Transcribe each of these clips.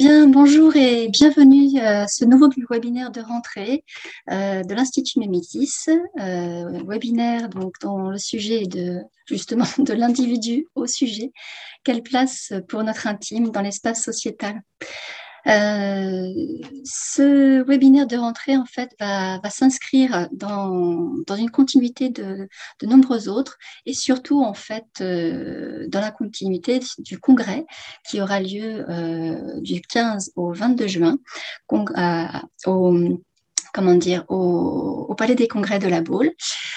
Bonjour et bienvenue à ce nouveau webinaire de rentrée euh, de l'Institut Mémétis, euh, webinaire dont le sujet est de justement de l'individu au sujet, quelle place pour notre intime dans l'espace sociétal? Euh, ce webinaire de rentrée, en fait, va, s'inscrire dans, une continuité de, nombreux autres et surtout, en fait, euh, dans la continuité du congrès qui aura lieu euh, du 15 au 22 juin au, comment dire, au, Palais des Congrès de la Baule.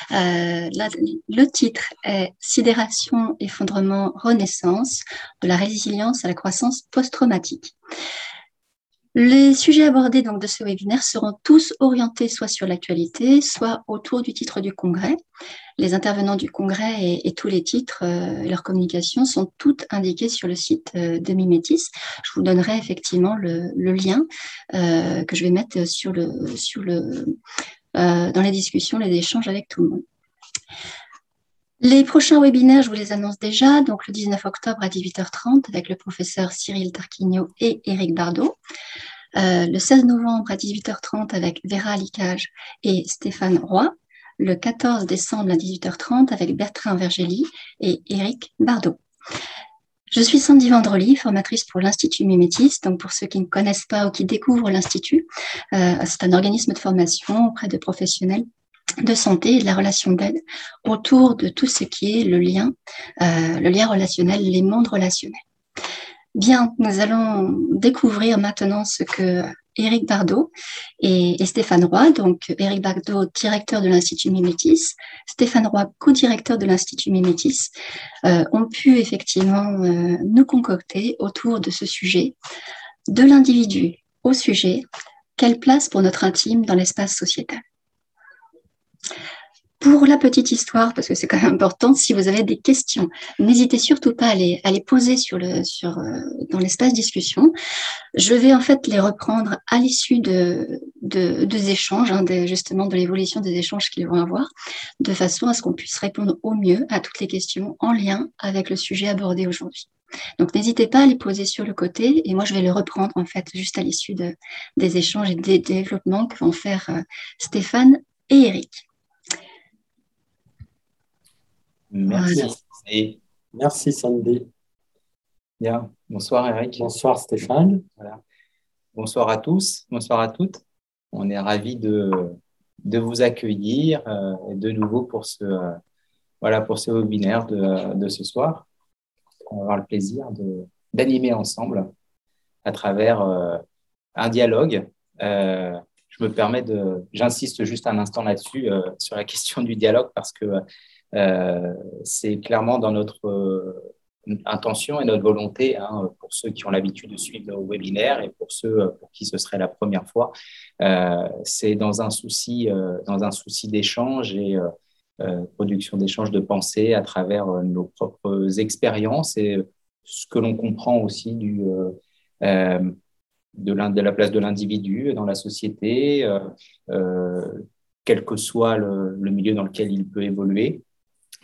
le titre est Sidération, effondrement, renaissance, de la résilience à la croissance post-traumatique. Les sujets abordés donc de ce webinaire seront tous orientés soit sur l'actualité, soit autour du titre du congrès. Les intervenants du congrès et, tous les titres euh, leurs communications sont toutes indiqués sur le site euh, de Mimétis. Je vous donnerai effectivement le, lien euh, que je vais mettre dans les discussions, les échanges avec tout le monde. Les prochains webinaires, je vous les annonce déjà, donc le 19 octobre à 18h30 avec le professeur Cyril Tarquinio et Éric Bardot. Euh, le 16 novembre à 18h30 avec Vera Licage et Stéphane Roy. Le 14 décembre à 18h30 avec Bertrand Vergely et Éric Bardot. Je suis Sandy Vendrely, formatrice pour l'Institut Mimétis. Donc, pour ceux qui ne connaissent pas ou qui découvrent l'Institut, euh, c'est un organisme de formation auprès de professionnels de santé et de la relation d'aide autour de tout ce qui est le lien, euh, le lien relationnel, les mondes relationnels. Bien, nous allons découvrir maintenant ce que Éric Bardot et, Stéphane Roy, donc Éric Bardot, directeur de l'Institut Mimétis, Stéphane Roy, co-directeur de l'Institut Mimétis, euh, ont pu effectivement euh, nous concocter autour de ce sujet, de l'individu au sujet, quelle place pour notre intime dans l'espace sociétal. Pour la petite histoire, parce que c'est quand même important, si vous avez des questions, n'hésitez surtout pas à les, poser euh, dans l'espace discussion. Je vais en fait les reprendre à l'issue de, de, des échanges, hein, justement de l'évolution des échanges qu'ils vont avoir, de façon à ce qu'on puisse répondre au mieux à toutes les questions en lien avec le sujet abordé aujourd'hui. Donc n'hésitez pas à les poser sur le côté et moi je vais le reprendre en fait juste à l'issue de, des échanges et des développements que vont faire euh, Stéphane et Eric. Merci. Merci Sandy. Bien. Bonsoir Eric. Bonsoir Stéphane. Bonsoir à tous. Bonsoir à toutes. On est ravis de, de vous accueillir euh, de nouveau pour ce, euh, voilà, pour ce webinaire de, de, ce soir. On va avoir le plaisir d'animer ensemble à travers euh, un dialogue. je me permets de, j'insiste juste un instant là-dessus sur la question du dialogue parce que euh, c'est clairement dans notre euh, intention et notre volonté, hein, pour ceux qui ont l'habitude de suivre nos webinaires et pour ceux pour qui ce serait la première fois, euh, c'est dans un souci, dans un souci d'échange et production d'échange de pensée à travers nos propres expériences et ce que l'on comprend aussi du, de, la place de l'individu dans la société, quel que soit le, milieu dans lequel il peut évoluer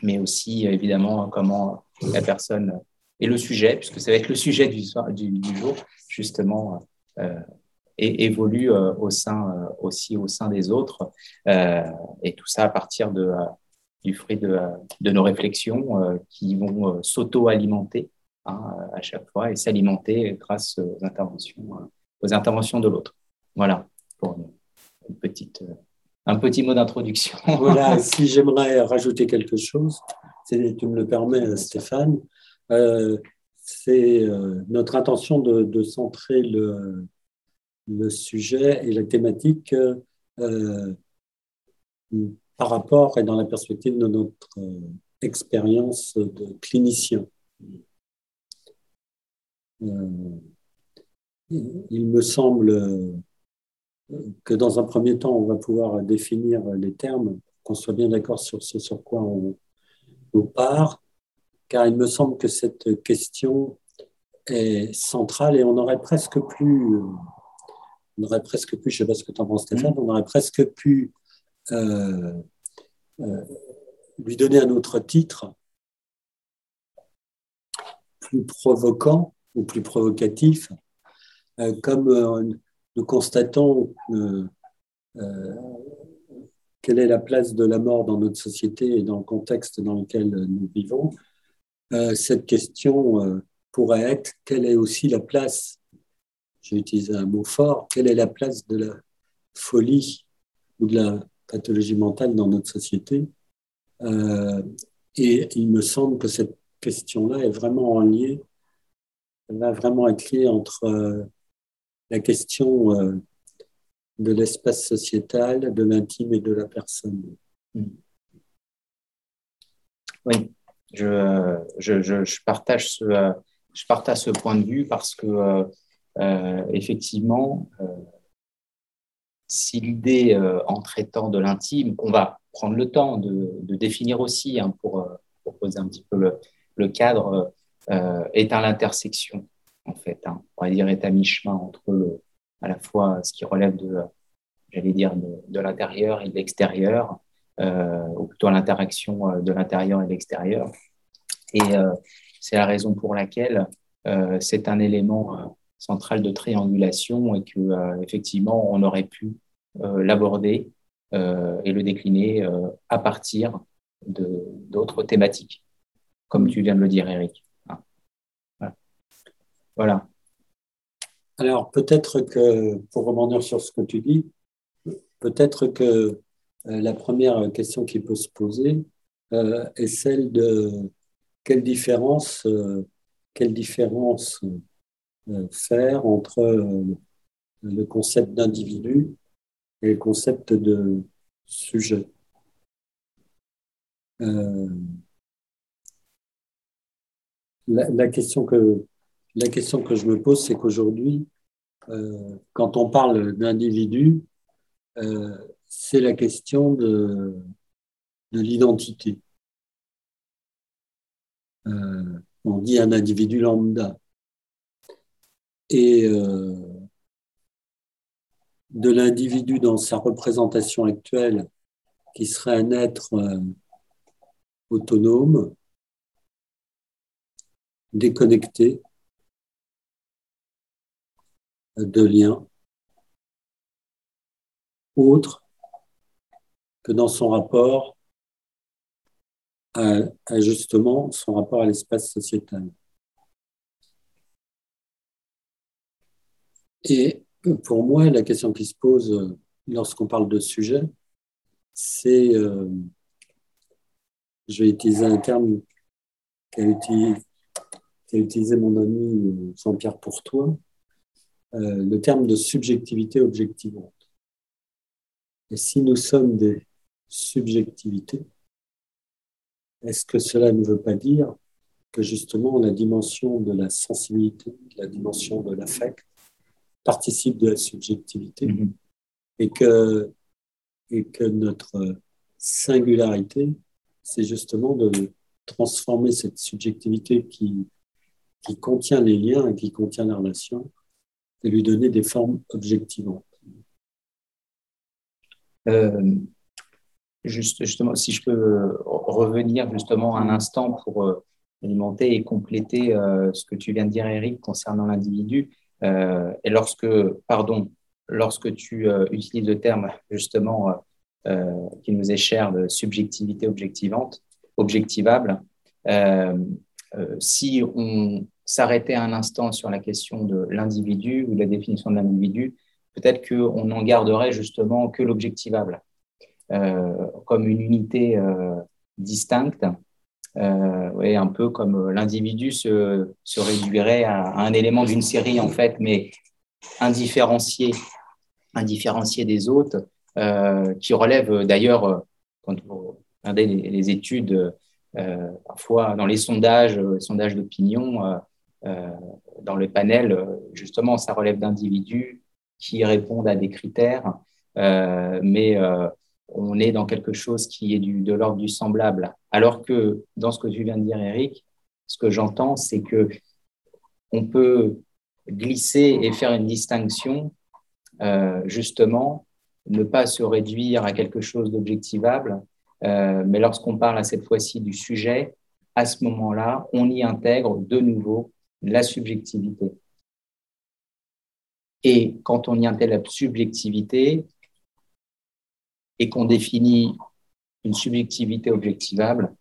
mais aussi évidemment comment la personne et le sujet, puisque ça va être le sujet du, du, jour, justement, euh, évolue euh, au sein, euh, aussi au sein des autres. Euh, et tout ça à partir de, du fruit de, de nos réflexions qui vont s'auto-alimenter hein, à chaque fois et s'alimenter grâce aux interventions, aux interventions de l'autre. Voilà pour une petite un petit mot d'introduction. voilà, si j'aimerais rajouter quelque chose, tu me le permets, Stéphane, euh, c'est euh, notre intention de, centrer le, le, sujet et la thématique euh, par rapport et dans la perspective de notre expérience de clinicien. il me semble que dans un premier temps, on va pouvoir définir les termes, qu'on soit bien d'accord sur ce sur quoi on, part, car il me semble que cette question est centrale et on aurait presque pu, on aurait presque pu, je ne sais pas ce que tu en penses Stéphane, on aurait presque pu euh, euh, lui donner un autre titre plus provoquant ou plus provocatif, comme nous constatons quelle est la place de la mort dans notre société et dans le contexte dans lequel nous vivons, cette question pourrait être quelle est aussi la place, j'ai utilisé un mot fort, quelle est la place de la folie ou de la pathologie mentale dans notre société? Euh, et il me semble que cette question-là est vraiment en lien, va vraiment être liée entre euh, la question euh, de l'espace sociétal, de l'intime et de la personne. Oui, je, je, je, partage ce, je partage ce point de vue parce que, effectivement, si l'idée, euh, en traitant de l'intime, qu'on va prendre le temps de, définir aussi hein, pour, euh, pour, poser un petit peu le, cadre, euh, est à l'intersection, en fait. Hein. on va dire est à mi-chemin entre à la fois ce qui relève de, l'intérieur et de l'extérieur, ou plutôt l'interaction de l'intérieur et de l'extérieur. Et c'est la raison pour laquelle c'est un élément centrale de triangulation et que euh, effectivement on aurait pu euh, l'aborder euh, et le décliner à partir d'autres thématiques, comme tu viens de le dire, Eric. Voilà. Alors peut-être que pour rebondir sur ce que tu dis, peut-être que la première question qui peut se poser est celle de quelle différence, euh, faire entre euh, le concept d'individu et le concept de sujet. Euh, la, question que, la question que je me pose, c'est qu'aujourd'hui, quand on parle d'individu, c'est la question de, de l'identité. on dit un individu lambda et euh, de l'individu dans sa représentation actuelle, qui serait un être euh, autonome, déconnecté de liens, autre que dans son rapport à, justement son rapport à l'espace sociétal. Et pour moi, la question qui se pose euh, lorsqu'on parle de sujet, c'est, euh, je vais utiliser un terme qu'a utilisé, utilisé, mon ami euh, Jean-Pierre Pourtois, le terme de subjectivité objectivante. Et si nous sommes des subjectivités, est-ce que cela ne veut pas dire que justement la dimension de la sensibilité, la dimension de l'affect, participe de la subjectivité mhm. et, que, et que notre singularité, c'est justement de transformer cette subjectivité qui, qui contient les liens et qui contient la relation, et lui donner des formes objectivantes. Euh, juste, justement, si je peux revenir justement un instant pour euh, alimenter et compléter euh, ce que tu viens de dire, Eric, concernant l'individu. Euh, et lorsque, pardon, lorsque tu euh, utilises le terme justement euh, qui nous est cher de subjectivité objectivante, objectivable, si on s'arrêtait un instant sur la question de l'individu ou de la définition de l'individu, peut-être qu'on en garderait justement que l'objectivable, comme une unité distincte euh, un peu comme euh, l'individu se, réduirait à, un élément d'une série, en fait, mais indifférencié, indifférencié des autres, euh, qui relève d'ailleurs, quand vous regardez les, études, parfois dans les sondages, les sondages d'opinion, dans le panel, justement, ça relève d'individus qui répondent à des critères, mais on est dans quelque chose qui est du, de l'ordre du semblable. Alors que dans ce que tu viens de dire, Eric, ce que j'entends, c'est que on peut glisser et faire une distinction, euh, justement, ne pas se réduire à quelque chose d'objectivable, euh, mais lorsqu'on parle à cette fois-ci du sujet, à ce moment-là, on y intègre de nouveau la subjectivité. Et quand on y intègre la subjectivité et qu'on définit une subjectivité objectivable,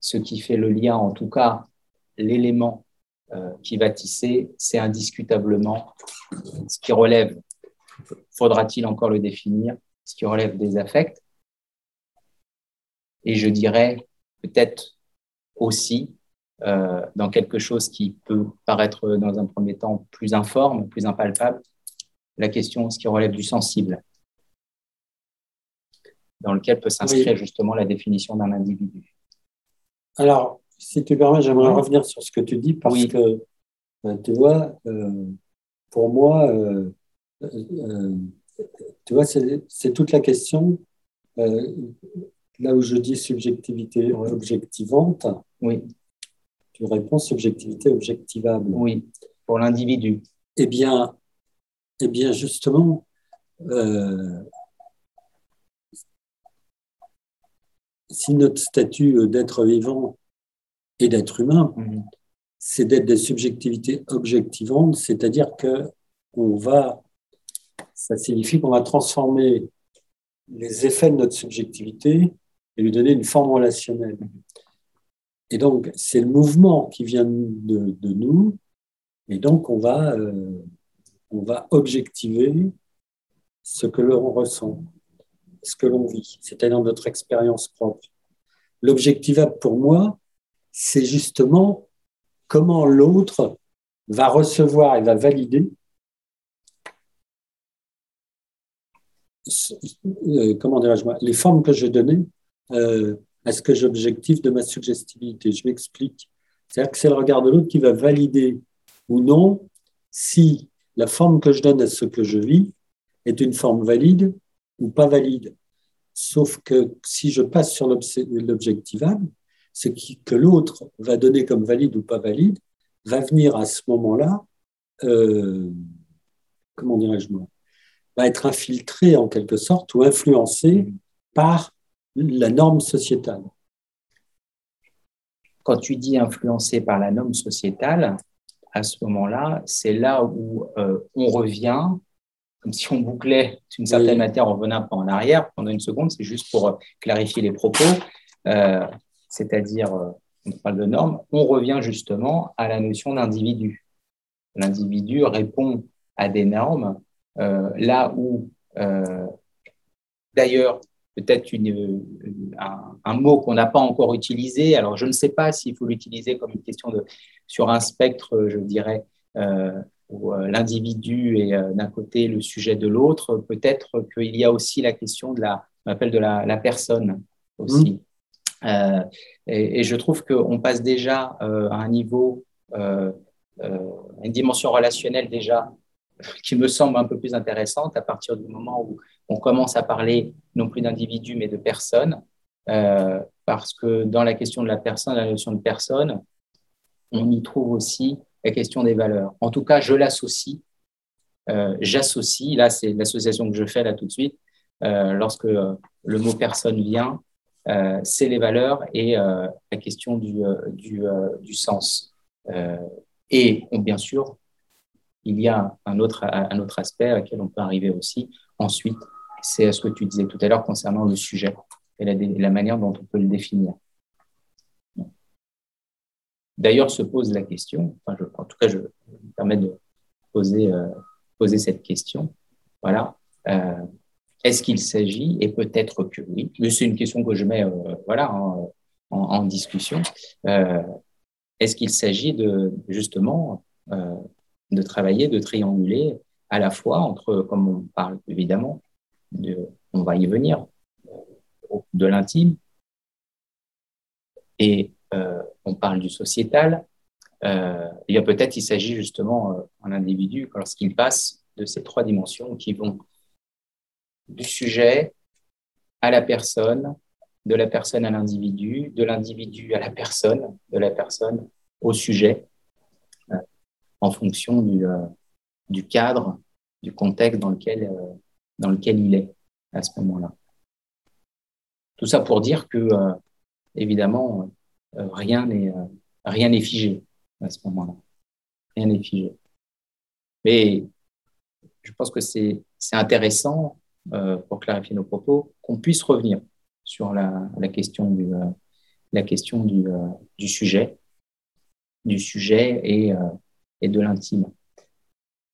ce qui fait le lien, en tout cas l'élément euh, qui va tisser, c'est indiscutablement ce qui relève, faudra-t-il encore le définir, ce qui relève des affects. Et je dirais peut-être aussi euh, dans quelque chose qui peut paraître dans un premier temps plus informe, plus impalpable, la question, ce qui relève du sensible, dans lequel peut s'inscrire justement la définition d'un individu. Alors, si tu permets, j'aimerais revenir sur ce que tu dis parce que, euh, tu vois, euh, pour moi, euh, tu vois, c'est toute la question. là où je dis subjectivité objectivante, oui. Tu réponds subjectivité objectivable. Oui, pour l'individu. Eh bien, eh bien, justement, si notre statut d'être vivant et d'être humain, mhm. c'est d'être des subjectivités objectivantes, c'est-à-dire que on va, ça signifie qu'on va transformer les effets de notre subjectivité et lui donner une forme relationnelle. Et donc, c'est le mouvement qui vient de, nous, et donc on va, euh, on va objectiver ce que l'on ressent, ce que l'on vit, c'est-à-dire notre expérience propre. L'objectivable pour moi, c'est justement comment l'autre va recevoir et va valider euh, comment dirais-je les formes que je donnais euh, à ce que j'objective de ma suggestibilité. Je m'explique. C'est-à-dire que c'est le regard de l'autre qui va valider ou non si la forme que je donne à ce que je vis est une forme valide ou pas valide. Sauf que si je passe sur l'objectivable, ce que l'autre va donner comme valide ou pas valide va venir à ce moment-là, euh, comment dirais-je moi, va être infiltré en quelque sorte ou influencé par la norme sociétale. Quand tu dis influencé par la norme sociétale, à ce moment-là, c'est là où euh, on revient, comme si on bouclait d'une certaine manière, on revenait un peu en arrière pendant une seconde, c'est juste pour euh, clarifier les propos. Euh, c'est-à-dire on parle de normes, on revient justement à la notion d'individu. L'individu répond à des normes euh, là où, d'ailleurs, peut-être un, un, mot qu'on n'a pas encore utilisé. Alors, je ne sais pas s'il faut l'utiliser comme une question de, sur un spectre, je dirais, où l'individu est d'un côté le sujet de l'autre. Peut-être qu'il y a aussi la question de la, on appelle de la, la personne aussi. Mmh. Euh, et, je trouve qu'on passe déjà euh, à un niveau, euh, une dimension relationnelle déjà qui me semble un peu plus intéressante à partir du moment où on commence à parler non plus d'individu mais de personne, parce que dans la question de la personne, la notion de personne, on y trouve aussi la question des valeurs. En tout cas, je l'associe, j'associe, là c'est l'association que je fais là tout de suite, lorsque le mot personne vient, euh, c'est les valeurs et euh, la question du, euh, du, du sens. et bien sûr, il y a un autre, un autre aspect auquel on peut arriver aussi. Ensuite, c'est ce que tu disais tout à l'heure concernant le sujet et la, manière dont on peut le définir. D'ailleurs, se pose la question, enfin, je, en tout cas, je me permets de poser, poser cette question. Voilà. Est-ce qu'il s'agit, et peut-être que oui, mais c'est une question que je mets euh, voilà, en, discussion, euh, est-ce qu'il s'agit de justement euh, de travailler, de trianguler à la fois entre, comme on parle évidemment, de, on va y venir, de l'intime, et on parle du sociétal, il y a peut-être il s'agit justement un individu lorsqu'il passe de ces trois dimensions qui vont du sujet à la personne, de la personne à l'individu, de l'individu à la personne, de la personne au sujet, euh, en fonction du, euh, du, cadre, du contexte dans lequel, euh, dans lequel il est à ce moment-là. Tout ça pour dire que, évidemment, rien n'est rien figé à ce moment-là. Rien n'est figé. Mais je pense que c'est intéressant pour clarifier nos propos qu'on puisse revenir sur la, la question du, la question du, du sujet, du sujet et, et de l'intime.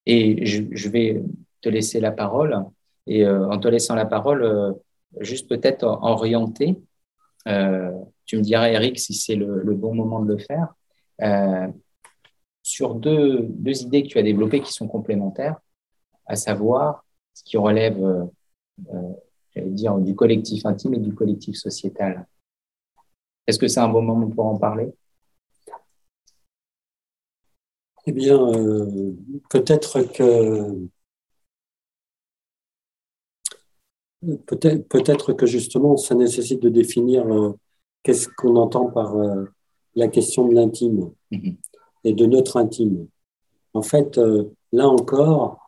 Et je, vais te laisser la parole et en te laissant la parole, juste peut-être orienter. Euh, tu me diras, Eric, si c'est le, bon moment de le faire. Euh, sur deux, deux, idées que tu as développées qui sont complémentaires, à savoir ce qui relève, euh, dire, du collectif intime et du collectif sociétal. Est-ce que c'est un bon moment pour en parler? Eh bien, peut-être que Peut-être que justement, ça nécessite de définir euh, qu'est-ce qu'on entend par euh, la question de l'intime mm-hmm. et de notre intime. En fait, euh, là encore,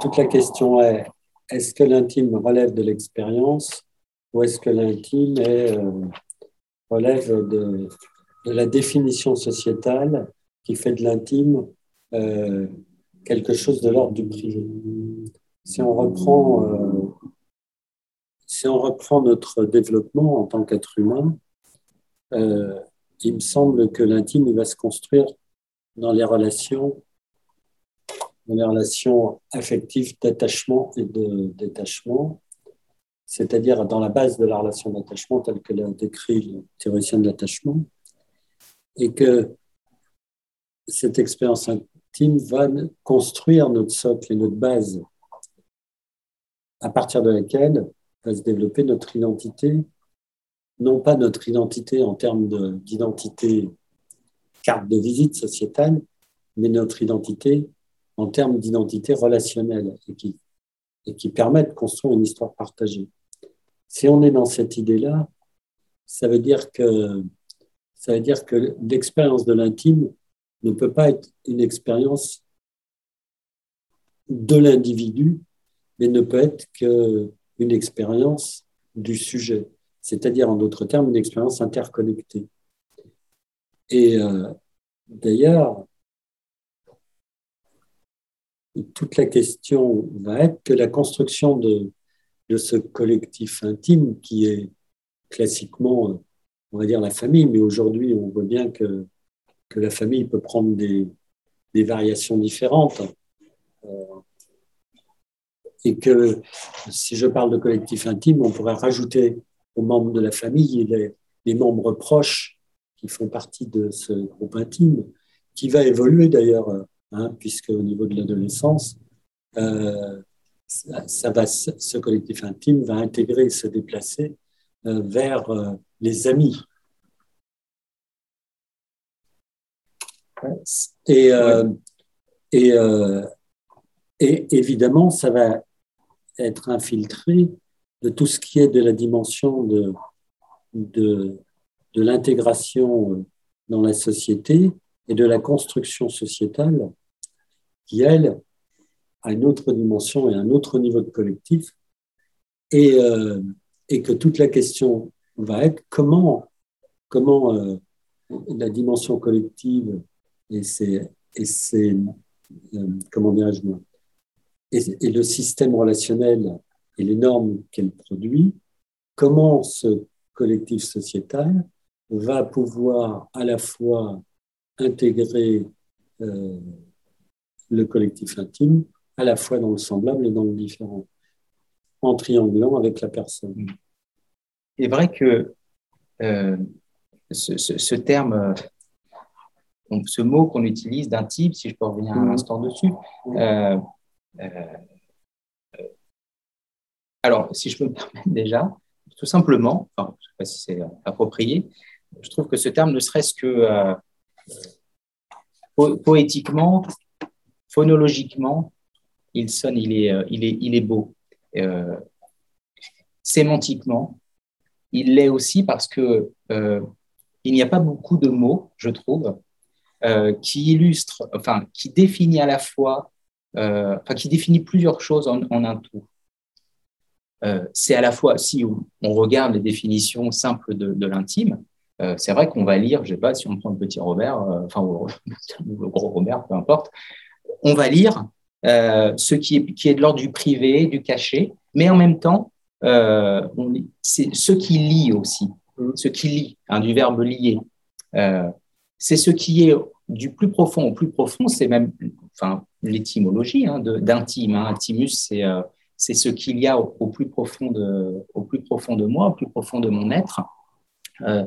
toute la question est est-ce que l'intime relève de l'expérience ou est-ce que l'intime relève de, de, la définition sociétale qui fait de l'intime quelque chose de l'ordre du privé Si on reprend si on reprend notre développement en tant qu'être humain, euh, il me semble que l'intime va se construire dans les relations, dans les relations affectives d'attachement et de détachement, c'est-à-dire dans la base de la relation d'attachement telle que l'a décrit le théoricien de l'attachement, et que cette expérience intime va construire notre socle et notre base à partir de laquelle va se développer notre identité, non pas notre identité en termes d'identité carte de visite sociétale, mais notre identité en termes d'identité relationnelle et qui, et qui permet de construire une histoire partagée. Si on est dans cette idée-là, ça veut dire que ça veut dire que l'expérience de l'intime ne peut pas être une expérience de l'individu, mais ne peut être que une expérience du sujet, c'est-à-dire en d'autres termes une expérience interconnectée. Et euh, d'ailleurs, toute la question va être que la construction de, de, ce collectif intime qui est classiquement, on va dire, la famille, mais aujourd'hui on voit bien que, que la famille peut prendre des, variations différentes. Euh, et que si je parle de collectif intime, on pourrait rajouter aux membres de la famille les, membres proches qui font partie de ce groupe intime, qui va évoluer d'ailleurs, hein, puisque au niveau de l'adolescence, euh, ça, va, ce collectif intime va intégrer, se déplacer euh, vers les amis. Et, et, et évidemment, ça va être infiltré de tout ce qui est de la dimension de, de, de l'intégration euh, dans la société et de la construction sociétale qui, elle, a une autre dimension et un autre niveau de collectif, et, euh, et que toute la question va être comment, comment euh, la dimension collective et ses, et ses comment dirais-je et, le système relationnel et les normes qu'elle produit, comment ce collectif sociétal va pouvoir à la fois intégrer euh, le collectif intime, à la fois dans le semblable et dans le différent, en triangulant avec la personne. Il est vrai que euh, ce, terme, ce mot qu'on utilise d'intime, si je peux revenir un mmh. instant dessus, euh, euh, alors, si je peux me permettre déjà, tout simplement, enfin, je ne sais pas si c'est approprié, je trouve que ce terme, ne serait-ce que euh, poétiquement, phonologiquement, il sonne, il est, il est, il est beau. sémantiquement, il l'est aussi parce que il n'y a pas beaucoup de mots, je trouve, qui illustrent, enfin, qui définissent à la fois euh, qui définit plusieurs choses en, un tout. Euh, c'est à la fois, si on, regarde les définitions simples de, l'intime, euh, c'est vrai qu'on va lire, je ne sais pas si on prend le petit Robert, enfin, ou le gros Robert, peu importe, on va lire ce qui est, qui est de l'ordre du privé, du caché, mais en même temps, c'est ce qui lie aussi, mm. ce qui lie, hein, du verbe lier. C'est ce qui est du plus profond au plus profond, c'est même enfin, l'étymologie hein, d'intime. Hein. Intimus, c'est c'est ce qu'il y a au, plus profond de, au plus profond de moi, au plus profond de mon être. Euh,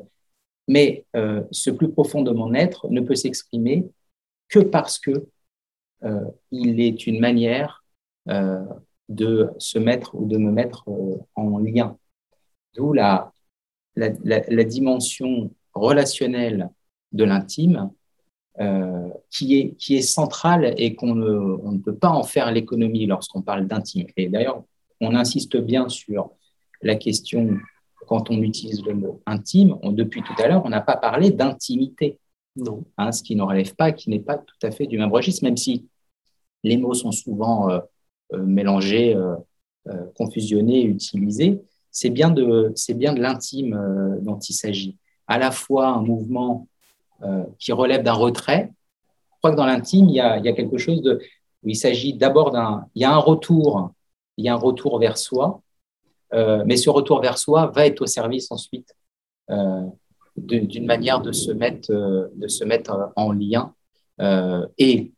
mais euh, ce plus profond de mon être ne peut s'exprimer que parce que euh, il est une manière de se mettre ou de me mettre en lien. D'où la, la, la, dimension relationnelle de l'intime euh, qui, est, qui est centrale et qu'on ne, on ne peut pas en faire l'économie lorsqu'on parle d'intime. Et d'ailleurs, on insiste bien sur la question, quand on utilise le mot intime, depuis tout à l'heure, on n'a pas parlé d'intimité. Non. Hein, ce qui ne relève pas, qui n'est pas tout à fait du même registre, même si les mots sont souvent euh, euh, mélangés, confusionnés, utilisés. C'est bien de, c'est bien de l'intime dont il s'agit. À la fois un mouvement qui relève d'un retrait. Je crois que dans l'intime, il, y a, quelque chose où il s'agit d'abord d'un, il y a un retour, il y a un retour vers soi, euh, mais ce retour vers soi va être au service ensuite euh, d'une manière de se mettre, de se mettre en lien. et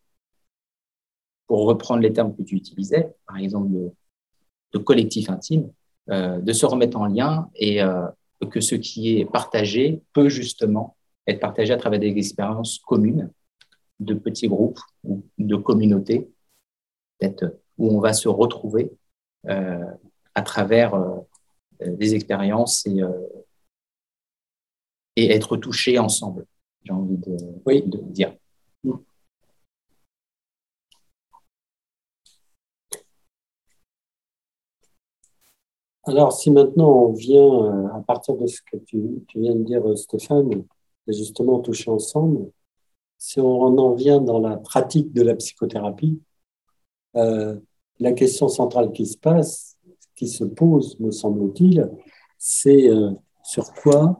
pour reprendre les termes que tu utilisais, par exemple de, collectif intime, de se remettre en lien et que ce qui est partagé peut justement être partagé à travers des expériences communes de petits groupes ou de communautés, peut-être où on va se retrouver euh, à travers euh, des expériences et, euh, et être touchés ensemble, j'ai envie de, oui. de dire. Alors, si maintenant on vient, à partir de ce que tu, tu viens de dire, Stéphane, justement toucher ensemble, si on en vient dans la pratique de la psychothérapie, euh, la question centrale qui se passe, qui se pose, me semble-t-il, c'est euh, sur quoi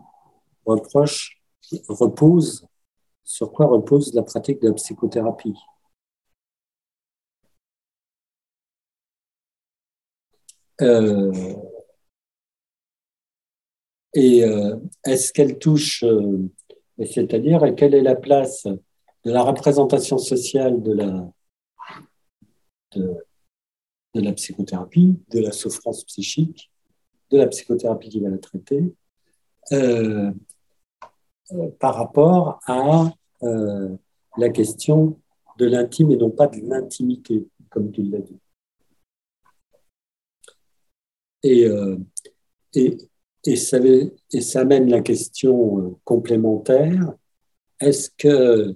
reproche, repose, sur quoi repose la pratique de la psychothérapie? Euh, et est-ce qu'elle touche c'est-à-dire quelle est la place de la représentation sociale de la, de, la psychothérapie, de la souffrance psychique, de la psychothérapie qui va la traiter, euh, euh, par rapport à euh, la question de l'intime et non pas de l'intimité, comme tu l'as dit. Et, et ça, et amène la question euh, complémentaire. Est-ce que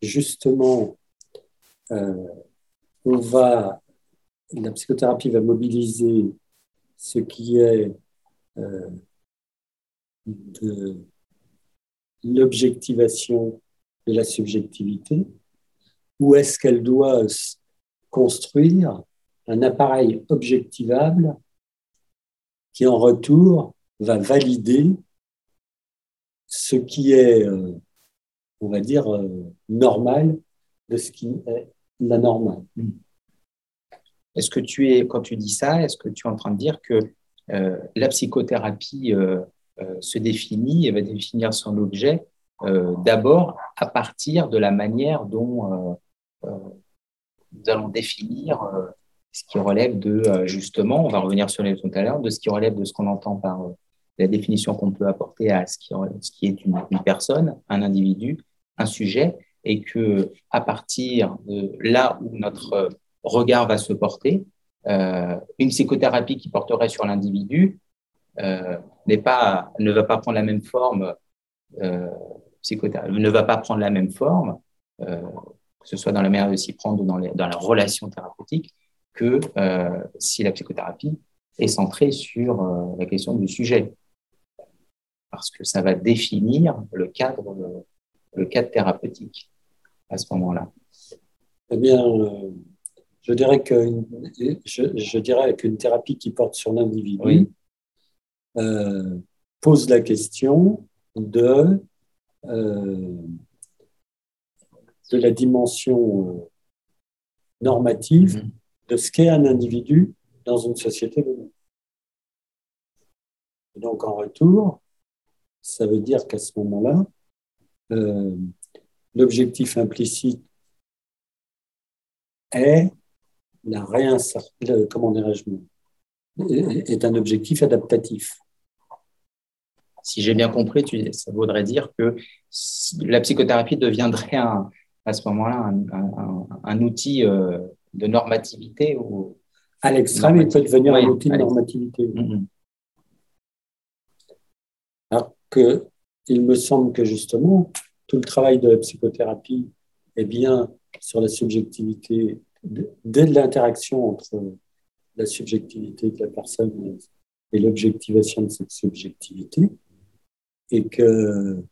justement, euh, la psychothérapie va mobiliser ce qui est euh, de l'objectivation de la subjectivité, ou est-ce qu'elle doit construire un appareil objectivable qui en retour va valider ce qui est, euh, on va dire, euh, normal de ce qui est la normale. Est-ce que tu es, quand tu dis ça, est-ce que tu es en train de dire que euh, la psychothérapie se définit et va définir son objet d'abord à partir de la manière dont nous allons définir ce qui relève de, justement, on va revenir sur les tout à l'heure, de ce qui relève de ce qu'on entend par la définition qu'on peut apporter à ce qui, est une, personne, un individu, un sujet, et que à partir de là où notre regard va se porter, euh, une psychothérapie qui porterait sur l'individu euh, n'est pas, ne va pas prendre la même forme, euh, ne va pas prendre la même forme, euh, que ce soit dans la manière de s'y prendre ou dans, la relation thérapeutique, que si la psychothérapie est centrée sur la question du sujet parce que ça va définir le cadre, le cadre thérapeutique à ce moment-là. Eh bien, euh, je dirais que je, dirais qu'une thérapie qui porte sur l'individu euh, pose la question de euh, de la dimension normative mmh. de ce qu'est un individu dans une société donnée. Donc en retour, ça veut dire qu'à ce moment-là, euh, l'objectif implicite est la réinsertion, comment dirais-je, est un objectif adaptatif. Si j'ai bien compris, ça voudrait dire que la psychothérapie deviendrait à ce moment-là un, outil euh, de normativité ou à l'extrême, il peut devenir un outil de normativité. Mm-hmm. Que il me semble que justement, tout le travail de la psychothérapie est bien sur la subjectivité, dès l'interaction entre la subjectivité de la personne et l'objectivation de cette subjectivité, et que,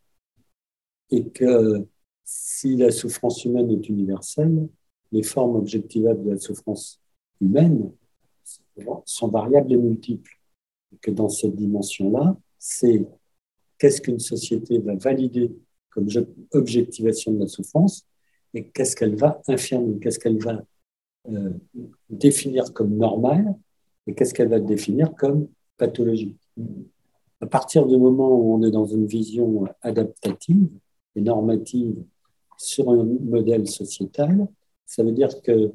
et que si la souffrance humaine est universelle, les formes objectivables de la souffrance humaine sont variables et multiples. Et que dans cette dimension-là, c'est qu'est-ce qu'une société va valider comme objectivation de la souffrance et qu'est-ce qu'elle va infirmer, qu'est-ce qu'elle va euh, définir comme normal et qu'est-ce qu'elle va définir comme pathologique. À partir du moment où on est dans une vision adaptative et normative sur un modèle sociétal, ça veut dire que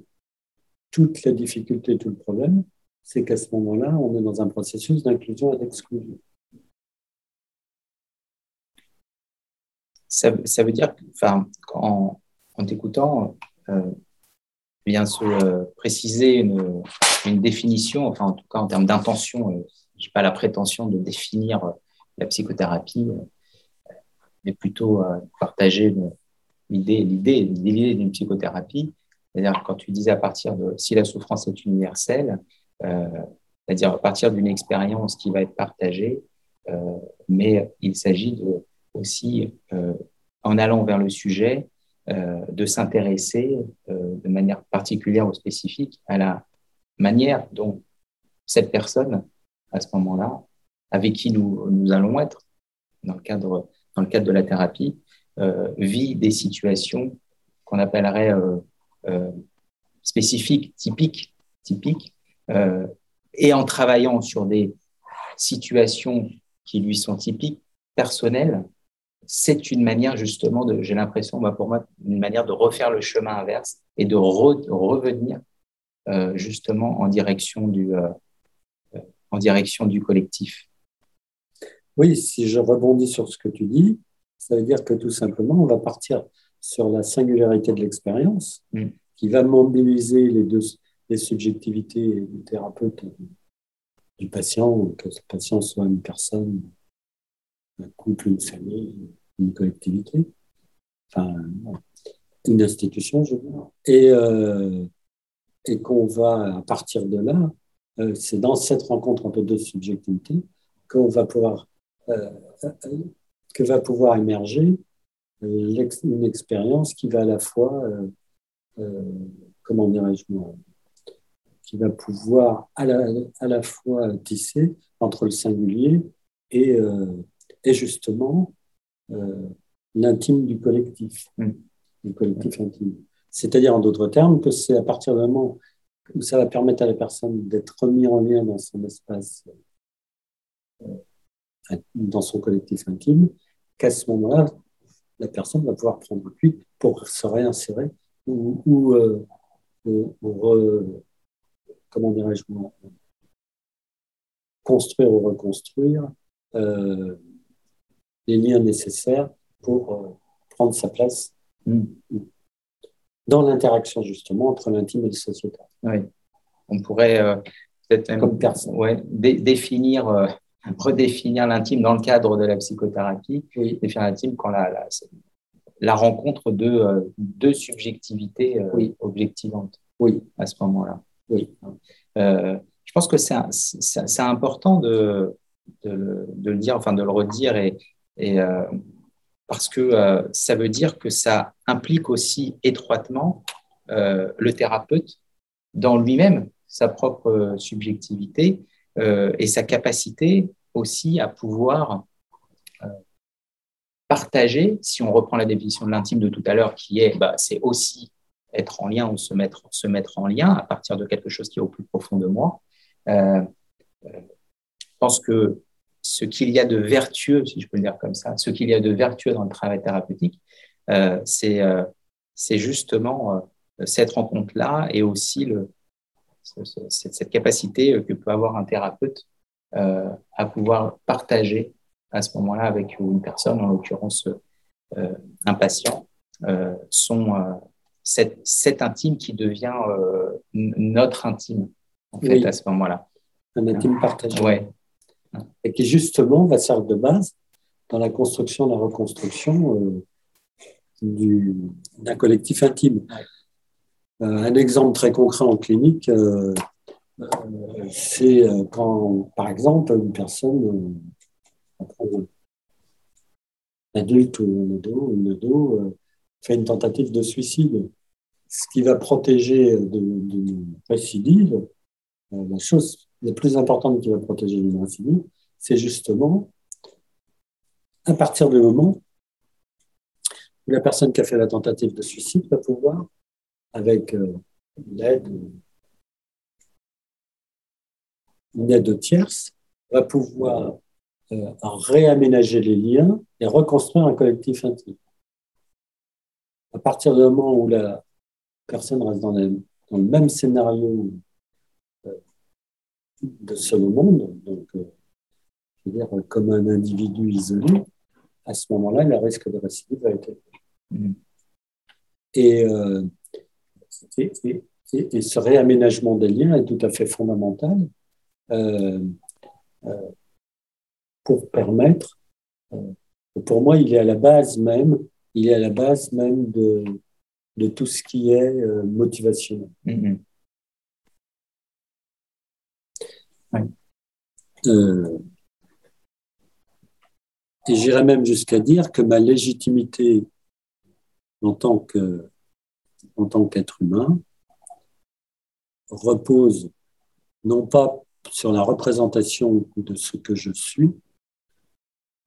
toute la difficulté, tout le problème, c'est qu'à ce moment-là, on est dans un processus d'inclusion et d'exclusion. Ça, veut dire, enfin, en, en t'écoutant, euh, se euh, préciser une, définition, enfin en tout cas en termes d'intention, euh, je n'ai pas la prétention de définir euh, la psychothérapie, mais plutôt partager l'idée l'idée d'une psychothérapie. C'est-à-dire quand tu disais à partir de si la souffrance est universelle, c'est-à-dire à partir d'une expérience qui va être partagée, mais il s'agit de, aussi, en allant vers le sujet, de s'intéresser de manière particulière ou spécifique à la manière dont cette personne à ce moment-là, avec qui nous, nous allons être dans le cadre, dans le cadre de la thérapie, euh, vit des situations qu'on appellerait euh, euh, spécifiques, typiques, typiques, et en travaillant sur des situations qui lui sont typiques, personnelles, c'est une manière justement de, j'ai l'impression, bah, pour moi, une manière de refaire le chemin inverse et de revenir justement en direction du, en direction du collectif. Oui, si je rebondis sur ce que tu dis, ça veut dire que tout simplement, on va partir sur la singularité de l'expérience mm. qui va mobiliser les deux les subjectivités du thérapeute du patient, que le patient soit une personne, un couple, une famille, une collectivité, enfin, une institution, je veux dire. Et, euh, et qu'on va, à partir de là, euh, c'est dans cette rencontre entre deux subjectivités qu'on va pouvoir, euh, que va pouvoir émerger une expérience qui va à la fois, comment dirais-je qui va pouvoir à la, à la, fois tisser entre le singulier et, et justement l'intime du collectif, mm. du collectif intime. C'est-à-dire, en d'autres termes, que c'est à partir du moment ça va permettre à la personne d'être remis en lien dans son espace, euh, dans son collectif intime, qu'à ce moment-là, la personne va pouvoir prendre appui pour se réinsérer ou, ou, euh, comment dirais-je, construire ou reconstruire euh, les liens nécessaires pour prendre sa place mm dans l'interaction justement entre l'intime et le sociétal. Oui. On pourrait euh, peut-être même ouais, définir, euh, redéfinir l'intime dans le cadre de la psychothérapie, oui. définir l'intime quand la, la, la, rencontre de euh, deux subjectivités oui. objectivantes. Oui. À ce moment-là. Oui. je pense que c'est important de, de, de, le dire, enfin de le redire et, et parce que euh, ça veut dire que ça implique aussi étroitement euh, le thérapeute dans lui-même, sa propre euh, subjectivité et sa capacité aussi à pouvoir partager, si on reprend la définition de l'intime de tout à l'heure, qui est, bah, c'est aussi être en lien ou se mettre, se mettre en lien à partir de quelque chose qui est au plus profond de moi. Euh, je pense que ce qu'il y a de vertueux, si je peux le dire comme ça, ce qu'il y a de vertueux dans le travail thérapeutique, c'est c'est justement cette rencontre-là et aussi le, cette capacité que peut avoir un thérapeute à pouvoir partager à ce moment-là avec une personne, en l'occurrence euh, un patient, euh, sont euh, cet, intime qui devient notre intime, en fait, à ce moment-là. Un intime partagé. Ouais. Et qui, justement, va servir de base dans la construction, la reconstruction d'un collectif intime. un exemple très concret en clinique, c'est quand, par exemple, une personne adulte ou un ado, euh, fait une tentative de suicide. Ce qui va protéger d'une récidive, euh, la chose la plus importante qui va protéger d'une récidive, c'est justement à partir du moment où la personne qui a fait la tentative de suicide va pouvoir, avec euh, l'aide, une aide tierce, va pouvoir euh, réaménager les liens et reconstruire un collectif intime. À partir du moment où la personne reste dans, le même scénario euh, de seul monde, donc euh, je veux dire comme un individu isolé, à ce moment-là, le risque de récidive va être élevé. Et, et, ce réaménagement des liens est tout à fait fondamental pour permettre, euh, pour moi, il est à la base même, il est à la base même de, de tout ce qui est euh, motivationnel. Et j'irais même jusqu'à dire que ma légitimité en tant que en tant qu'être humain repose non pas sur la représentation de ce que je suis,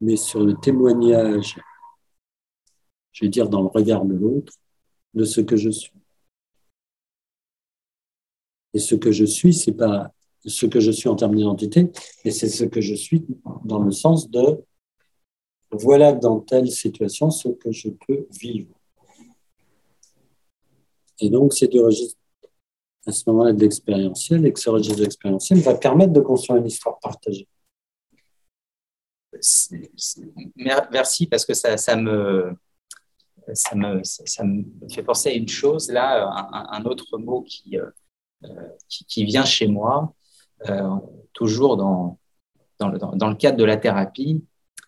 mais sur le témoignage, je vais dire dans le regard de l'autre, de ce que je suis. Et ce que je suis, c'est pas ce que je suis en termes d'identité, mais c'est ce que je suis dans le sens de voilà dans telle situation ce que je peux vivre. Et donc, c'est du registre à ce moment-là de l'expérientiel, et que ce registre expérientiel va permettre de construire une histoire partagée merci parce que ça, ça, me, ça, me, ça, me, fait penser à une chose, là, un, autre mot qui, euh, qui, vient chez moi, euh, toujours dans, dans le, dans, le, cadre de la thérapie.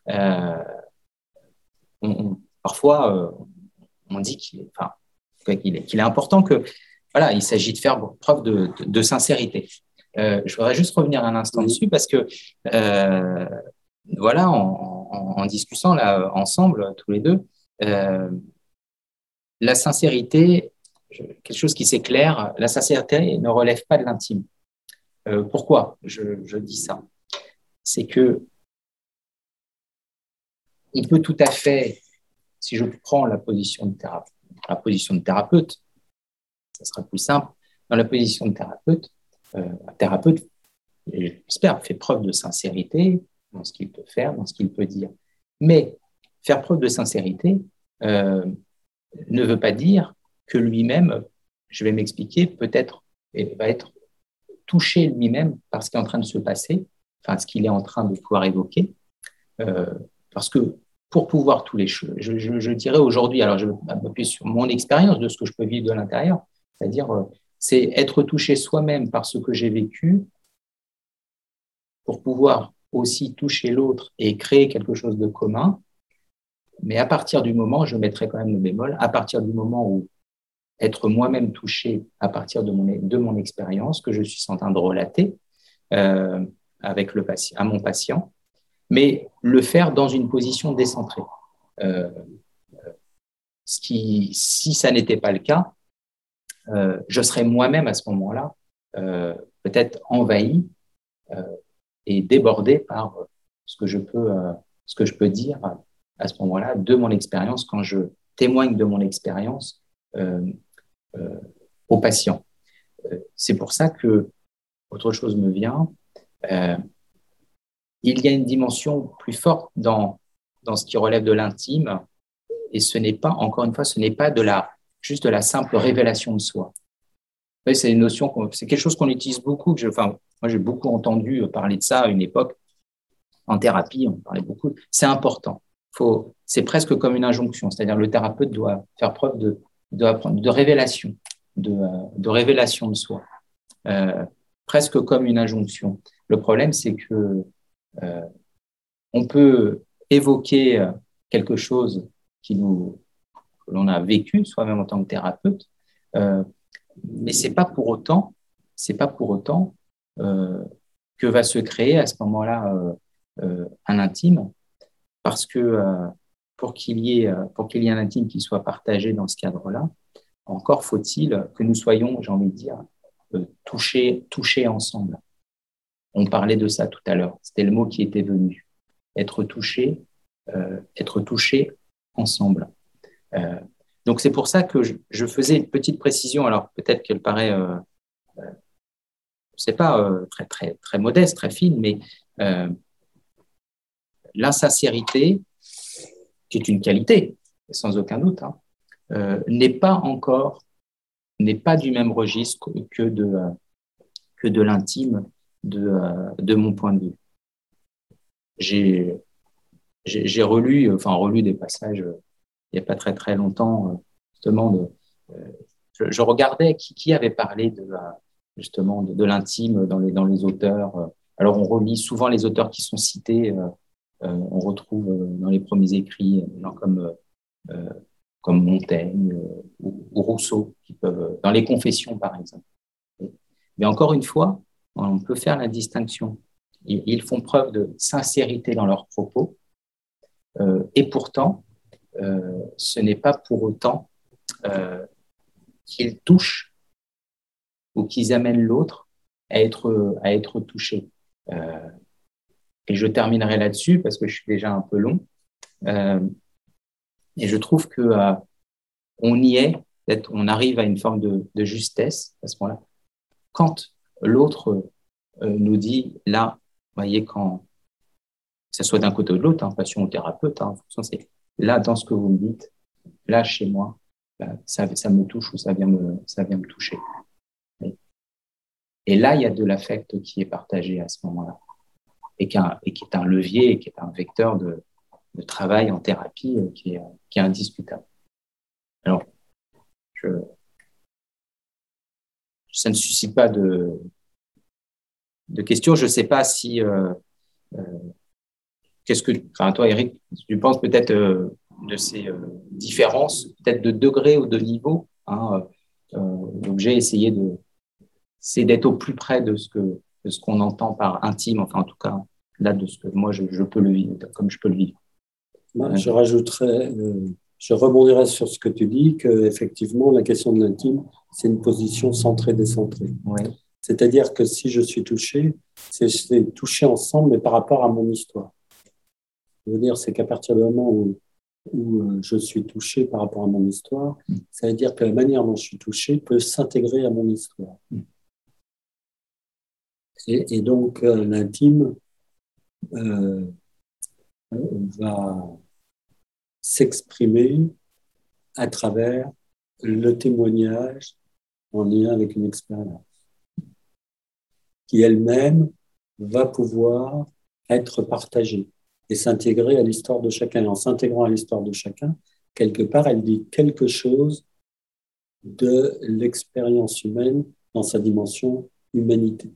Euh, parfois, on dit qu'il est, enfin, qu'il est, qu'il est, important que, voilà, il s'agit de faire preuve de, de, sincérité. je voudrais juste revenir un instant dessus parce que voilà, en, discutant là ensemble, tous les deux, euh, la sincérité, quelque chose qui s'éclaire, la sincérité ne relève pas de l'intime. Euh, pourquoi je, dis ça? C'est que il peut tout à fait, si je prends la position de thérapeute, la position de thérapeute, ça sera plus simple. Dans la position de thérapeute, euh, un thérapeute, j'espère, fait preuve de sincérité, dans ce qu'il peut faire, dans ce qu'il peut dire. Mais faire preuve de sincérité euh, ne veut pas dire que lui-même, je vais m'expliquer, peut-être va être touché lui-même par ce qui est en train de se passer, enfin ce qu'il est en train de pouvoir évoquer. Euh, parce que pour pouvoir tous les choses, je, dirais aujourd'hui, alors je vais m'appuyer sur mon expérience de ce que je peux vivre de l'intérieur, c'est-à-dire euh, c'est être touché soi-même par ce que j'ai vécu pour pouvoir aussi toucher l'autre et créer quelque chose de commun. Mais à partir du moment, je mettrai quand même le bémol, à partir du moment où être moi-même touché à partir de mon, de mon expérience que je suis en train de relater euh, avec le à mon patient, mais le faire dans une position décentrée. Euh, si ça n'était pas le cas, euh, je serais moi-même à ce moment-là peut-être envahi et débordé par ce que je peux, ce que je peux dire à ce moment-là de mon expérience quand je témoigne de mon expérience euh, au patient. c'est pour ça que, autre chose me vient, il y a une dimension plus forte dans, dans ce qui relève de l'intime, et ce n'est pas, encore une fois, ce n'est pas de la, juste de la simple révélation de soi. C'est une notion, c'est quelque chose qu'on utilise beaucoup. Enfin, moi, j'ai beaucoup entendu parler de ça à une époque en thérapie. On parlait beaucoup. C'est important. Faut, c'est presque comme une injonction. C'est-à-dire, le thérapeute doit faire preuve de, de, révélation, de, de, révélation de soi, euh, presque comme une injonction. Le problème, c'est que euh, on peut évoquer quelque chose qui nous, que l'on a vécu soi-même en tant que thérapeute, euh, mais c'est pas pour autant, c'est pas pour autant euh, que va se créer à ce moment-là euh, un intime, parce que pour qu'il y ait pour qu'il y ait un intime qui soit partagé dans ce cadre-là, encore faut-il que nous soyons, j'ai envie de dire, touchés, touchés ensemble. On parlait de ça tout à l'heure. C'était le mot qui était venu. Être touché, être touché ensemble. Euh, donc c'est pour ça que je, faisais une petite précision. Alors peut-être qu'elle paraît, euh, euh sais pas, euh, très très très modeste, très fine, mais l'insincérité, qui est une qualité, sans aucun doute, hein, n'est pas encore, n'est pas du même registre que de de l'intime de, de mon point de vue. J'ai j'ai relu, enfin relu des passages euh, il n'y a pas très très longtemps, euh, justement, euh, je, regardais qui, avait parlé de justement de, l'intime dans les, dans les auteurs. Alors on relit souvent les auteurs qui sont cités, on retrouve dans les premiers écrits, comme comme Montaigne ou, Rousseau, qui peuvent, dans les confessions par exemple. Mais encore une fois, on peut faire la distinction. ils font preuve de sincérité dans leurs propos, euh, et pourtant, euh, ce n'est pas pour autant euh, qu'ils touchent ou qu'ils amènent l'autre à être, à être touché. Et je terminerai là-dessus parce que je suis déjà un peu long. et je trouve que on y est, on arrive à une forme de, justesse à ce moment-là. Quand l'autre nous dit, là, voyez, quand, que ce soit d'un côté ou de l'autre, hein, patient ou thérapeute, hein, c'est là, dans ce que vous me dites, là, chez moi, ça, ça, me touche ou ça vient me, ça vient me toucher. Et là, il y a de l'affect qui est partagé à ce moment-là et, qui est un levier, et qui est un vecteur de, travail en thérapie euh, qui est, qui indiscutable. Alors, ça ne suscite pas de, questions. Je ne sais pas si euh, euh, Qu'est-ce que, enfin, toi, Eric, tu penses peut-être de ces différences, peut-être de degré ou de niveau hein, Donc, j'ai essayé de, c'est d'être au plus près de ce que, de ce qu'on entend par intime, enfin, en tout cas, là, de ce que moi, je, peux le vivre, comme je peux le vivre. je rajouterais, je rebondirais sur ce que tu dis, que effectivement, la question de l'intime, c'est une position centrée-décentrée. C'est-à-dire que si je suis touché, c'est touché ensemble, mais par rapport à mon histoire veux dire, c'est qu'à partir du moment où, euh, je suis touché par rapport à mon histoire, ça veut dire que la manière dont je suis touché peut s'intégrer à mon histoire. Et, donc, euh, l'intime euh, va s'exprimer à travers le témoignage en lien avec une expérience qui elle-même va pouvoir être partagée et s'intégrer à l'histoire de chacun. en s'intégrant à l'histoire de chacun, quelque part, elle dit quelque chose de l'expérience humaine dans sa dimension humanité.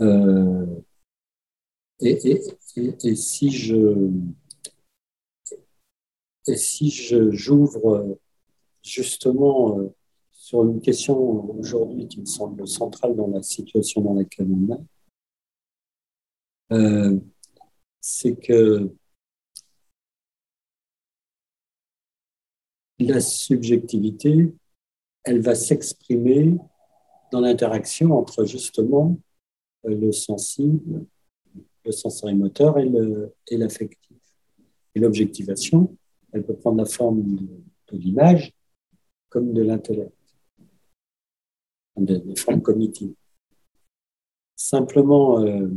Euh, et, si je et si j'ouvre justement euh, sur une question aujourd'hui qui me semble centrale dans la situation dans laquelle on est, euh, c'est que la subjectivité, elle va s'exprimer dans l'interaction entre justement le sensible, le sensorimoteur et l'affectif. Et l'objectivation, elle peut prendre la forme de, l'image, comme de l'intellect, des, formes. Simplement, euh,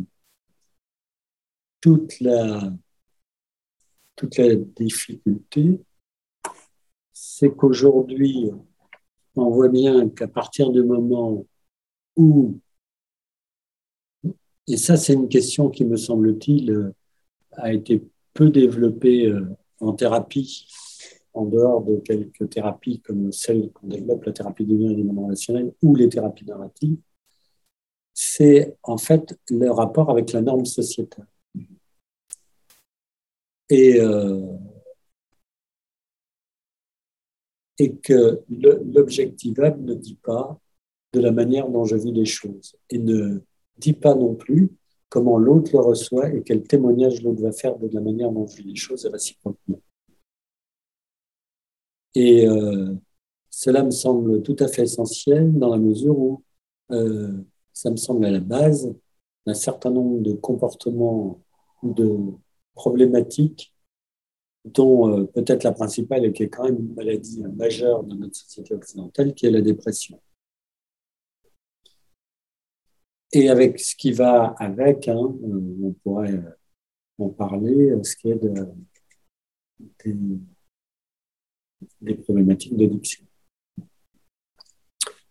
toute, la, toute la difficulté, c'est qu'aujourd'hui, on voit bien qu'à partir du moment où, et ça c'est une question qui me semble-t-il a été peu développée euh, en thérapie, en dehors de quelques thérapies comme celle qu'on développe, la thérapie du bien relationnel ou les thérapies narratives, c'est en fait le rapport avec la norme sociétale. Et, euh, et que l'objectivable ne dit pas de la manière dont je vis les choses et ne dit pas non plus comment l'autre le reçoit et quel témoignage l'autre va faire de la manière dont je vis les choses réciproquement. Et euh, cela me semble tout à fait essentiel dans la mesure où euh, ça me semble à la base d'un certain nombre de comportements ou de problématiques dont euh, peut-être la principale et qui est quand même une maladie majeure dans notre société occidentale, qui est la dépression. Et avec ce qui va avec, hein, on pourrait en parler, ce qui est de, des, problématiques d'addiction.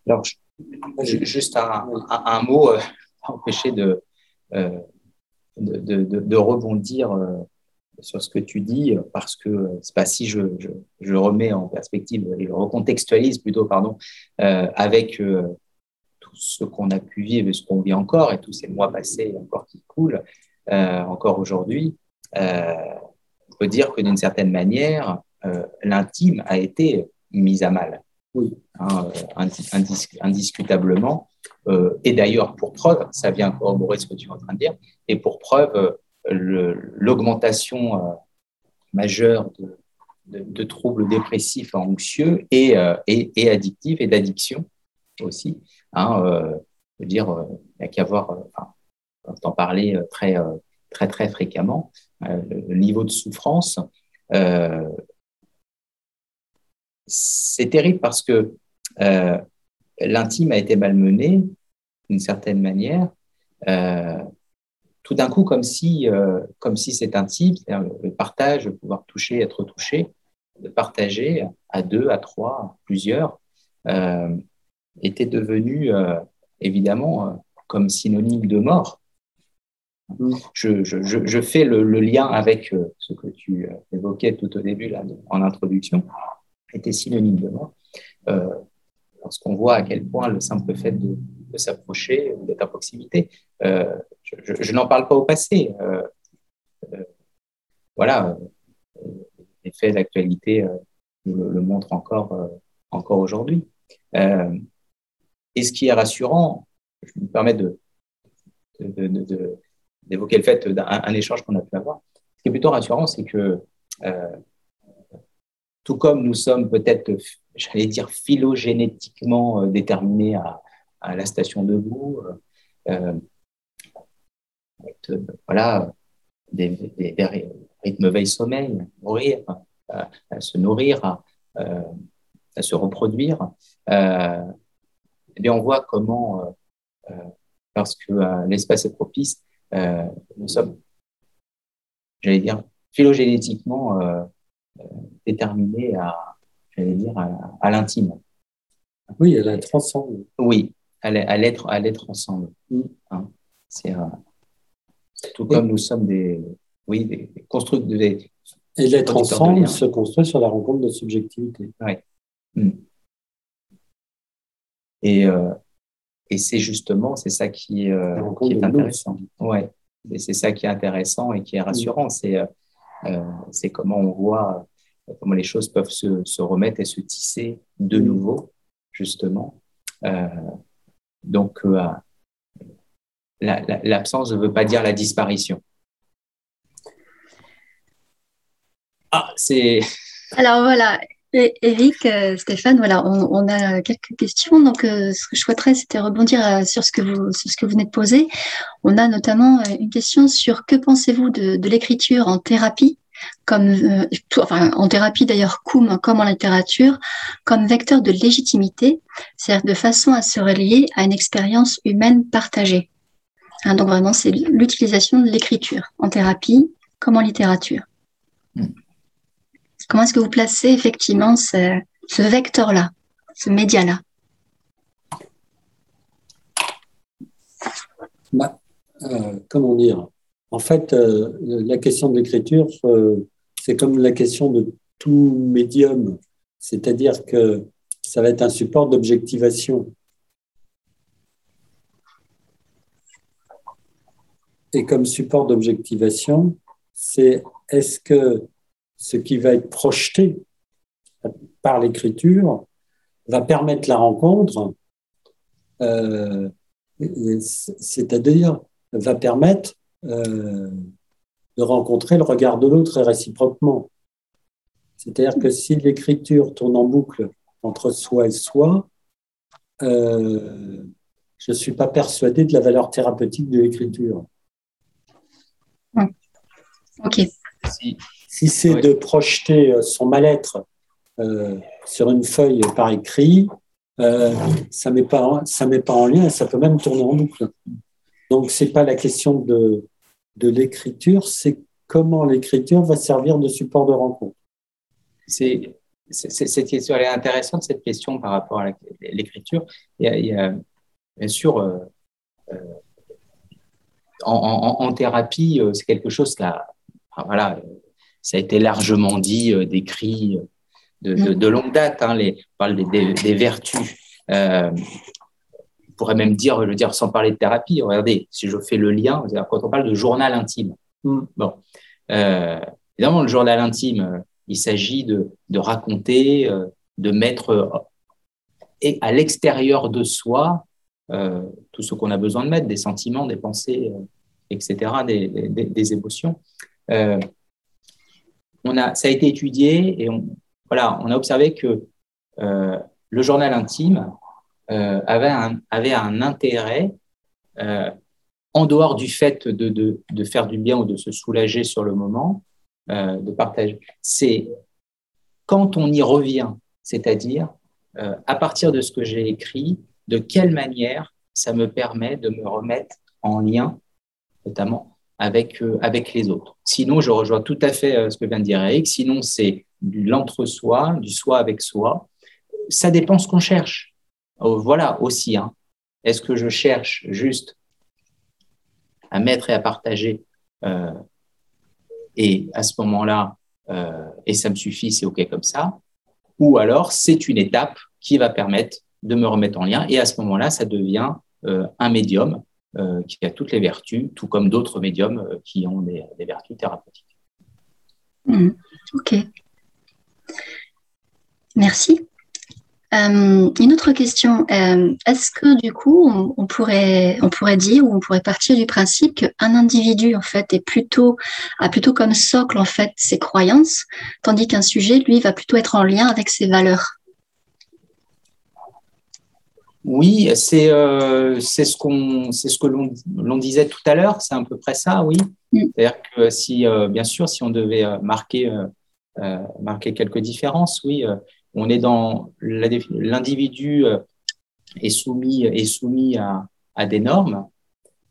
Alors, juste un, mot, euh, empêcher de, euh, de, rebondir euh, sur ce que tu dis, parce que pas si je, je, je, remets en perspective et je recontextualise plutôt, pardon, euh, avec euh, tout ce qu'on a pu vivre et ce qu'on vit encore et tous ces mois passés encore qui coulent, euh, encore aujourd'hui, on peut dire que d'une certaine manière, l'intime a été mise à mal. Oui. Hein, indiscutablement. et d'ailleurs, pour preuve, ça vient corroborer ce que tu es en train de dire, et pour preuve, l'augmentation euh, majeure de, de, troubles dépressifs anxieux et, euh, et, et addictifs et d'addiction aussi. Hein, euh, veux dire, il n'y a qu'à voir, enfin, en parler très, très, très fréquemment, le niveau de souffrance. c'est terrible parce que l'intime a été malmené d'une certaine manière. Euh, tout d'un coup comme si, euh, comme si c'est un type, le partage, pouvoir toucher, être touché, de partager à deux, à trois, à plusieurs, euh, était devenu euh, évidemment euh, comme synonyme de mort. Je, je, je, fais le, le, lien avec euh, ce que tu évoquais tout au début là, en introduction, était synonyme de mort. lorsqu'on voit à quel point le simple fait de, de s'approcher ou d'être à proximité je, n'en parle pas au passé. Voilà, les faits d'actualité le, montrent encore, encore aujourd'hui. Et ce qui est rassurant, je me permets de, d'évoquer le fait d'un échange qu'on a pu avoir. Ce qui est plutôt rassurant, c'est que tout comme nous sommes peut-être, j'allais dire, phylogénétiquement déterminés à, à la station debout, euh, voilà, des, rythmes veille-sommeil, nourrir, euh, à se nourrir, à, euh, se reproduire, euh, eh bien on voit comment, euh, lorsque l'espace est propice, nous sommes, j'allais dire, phylogénétiquement déterminés à, j'allais dire, à, l'intime. Oui, à l'être ensemble. Oui, à l'être, à l'être ensemble. Mm. Hein, c'est tout comme nous sommes des, oui, des, constructeurs. Des, et l'être ensemble se construit sur la rencontre de subjectivité. Oui. Hmm. Et, euh, et c'est justement, c'est ça qui, euh, qui est intéressant. Ouais. Et c'est ça qui est intéressant et qui est rassurant. C'est euh, c'est comment on voit comment les choses peuvent se, se remettre et se tisser de nouveau, justement. Euh, donc, euh, l'absence ne veut pas dire la disparition. Ah, c'est. Alors voilà, Eric, euh, Stéphane, voilà, on, a quelques questions. Donc, euh, ce que je souhaiterais, c'était rebondir euh, sur ce que vous, sur ce que vous venez de poser. On a notamment une question sur que pensez-vous de, l'écriture en thérapie comme, euh, en thérapie d'ailleurs, comme, comme en littérature, comme vecteur de légitimité, c'est-à-dire de façon à se relier à une expérience humaine partagée. Hein, donc vraiment, c'est l'utilisation de l'écriture en thérapie comme en littérature. Hmm. Comment est-ce que vous placez effectivement ce, vecteur-là, ce média-là? Bah, euh, Comment dire? En fait, euh, la question de l'écriture, euh, c'est comme la question de tout médium, c'est-à-dire que ça va être un support d'objectivation. Et comme support d'objectivation, c'est est-ce que ce qui va être projeté par l'écriture va permettre la rencontre, euh, c'est-à-dire va permettre euh, de rencontrer le regard de l'autre et réciproquement. C'est-à-dire que si l'écriture tourne en boucle entre soi et soi, euh, je ne suis pas persuadé de la valeur thérapeutique de l'écriture. Ok. Si, c'est de projeter son mal-être euh, sur une feuille par écrit, euh, ça ne met, met pas en lien, ça peut même tourner en boucle. Donc, ce n'est pas la question de, de l'écriture, c'est comment l'écriture va servir de support de rencontre. C'est cette question, elle est intéressante, cette question par rapport à l'écriture. Il, y a, bien sûr, euh, en, thérapie, c'est quelque chose qui a, voilà, ça a été largement dit, décrit de, longue date. Hein, les, on parle des, vertus. Euh, on pourrait même dire, le dire sans parler de thérapie. Regardez, si je fais le lien, quand on parle de journal intime. Mm. Bon, euh, évidemment, le journal intime, il s'agit de, raconter, euh, de mettre et à l'extérieur de soi tout ce qu'on a besoin de mettre, des sentiments, des pensées, etc., des, des émotions. On a, ça a été étudié et on, voilà, on a observé que euh, le journal intime euh, avait, un, avait un intérêt euh, en dehors du fait de, faire du bien ou de se soulager sur le moment, de partager. C'est quand on y revient, c'est-à-dire à partir de ce que j'ai écrit, de quelle manière ça me permet de me remettre en lien, notamment avec, avec les autres. Sinon, je rejoins tout à fait ce que vient de dire Eric, sinon c'est du l'entre-soi, du soi avec soi. Ça dépend ce qu'on cherche. Oh, voilà aussi. Hein. Est-ce que je cherche juste à mettre et à partager euh, et à ce moment-là, euh, et ça me suffit, c'est OK comme ça? Ou alors, c'est une étape qui va permettre de me remettre en lien et à ce moment-là, ça devient euh, un médium qui a toutes les vertus, tout comme d'autres médiums qui ont des, vertus thérapeutiques. Mmh. OK. Merci. Euh, une autre question, euh, est-ce que du coup on, pourrait on pourrait dire ou on pourrait partir du principe qu'un individu en fait est plutôt a plutôt comme socle en fait ses croyances, tandis qu'un sujet lui va plutôt être en lien avec ses valeurs? Oui, c'est euh, c'est ce qu'on c'est ce que l'on disait tout à l'heure, c'est à peu près ça, oui. Mm. C'est-à-dire que si bien sûr si on devait marquer marquer quelques différences, oui on est dans l'individu euh, est soumis est soumis à, des normes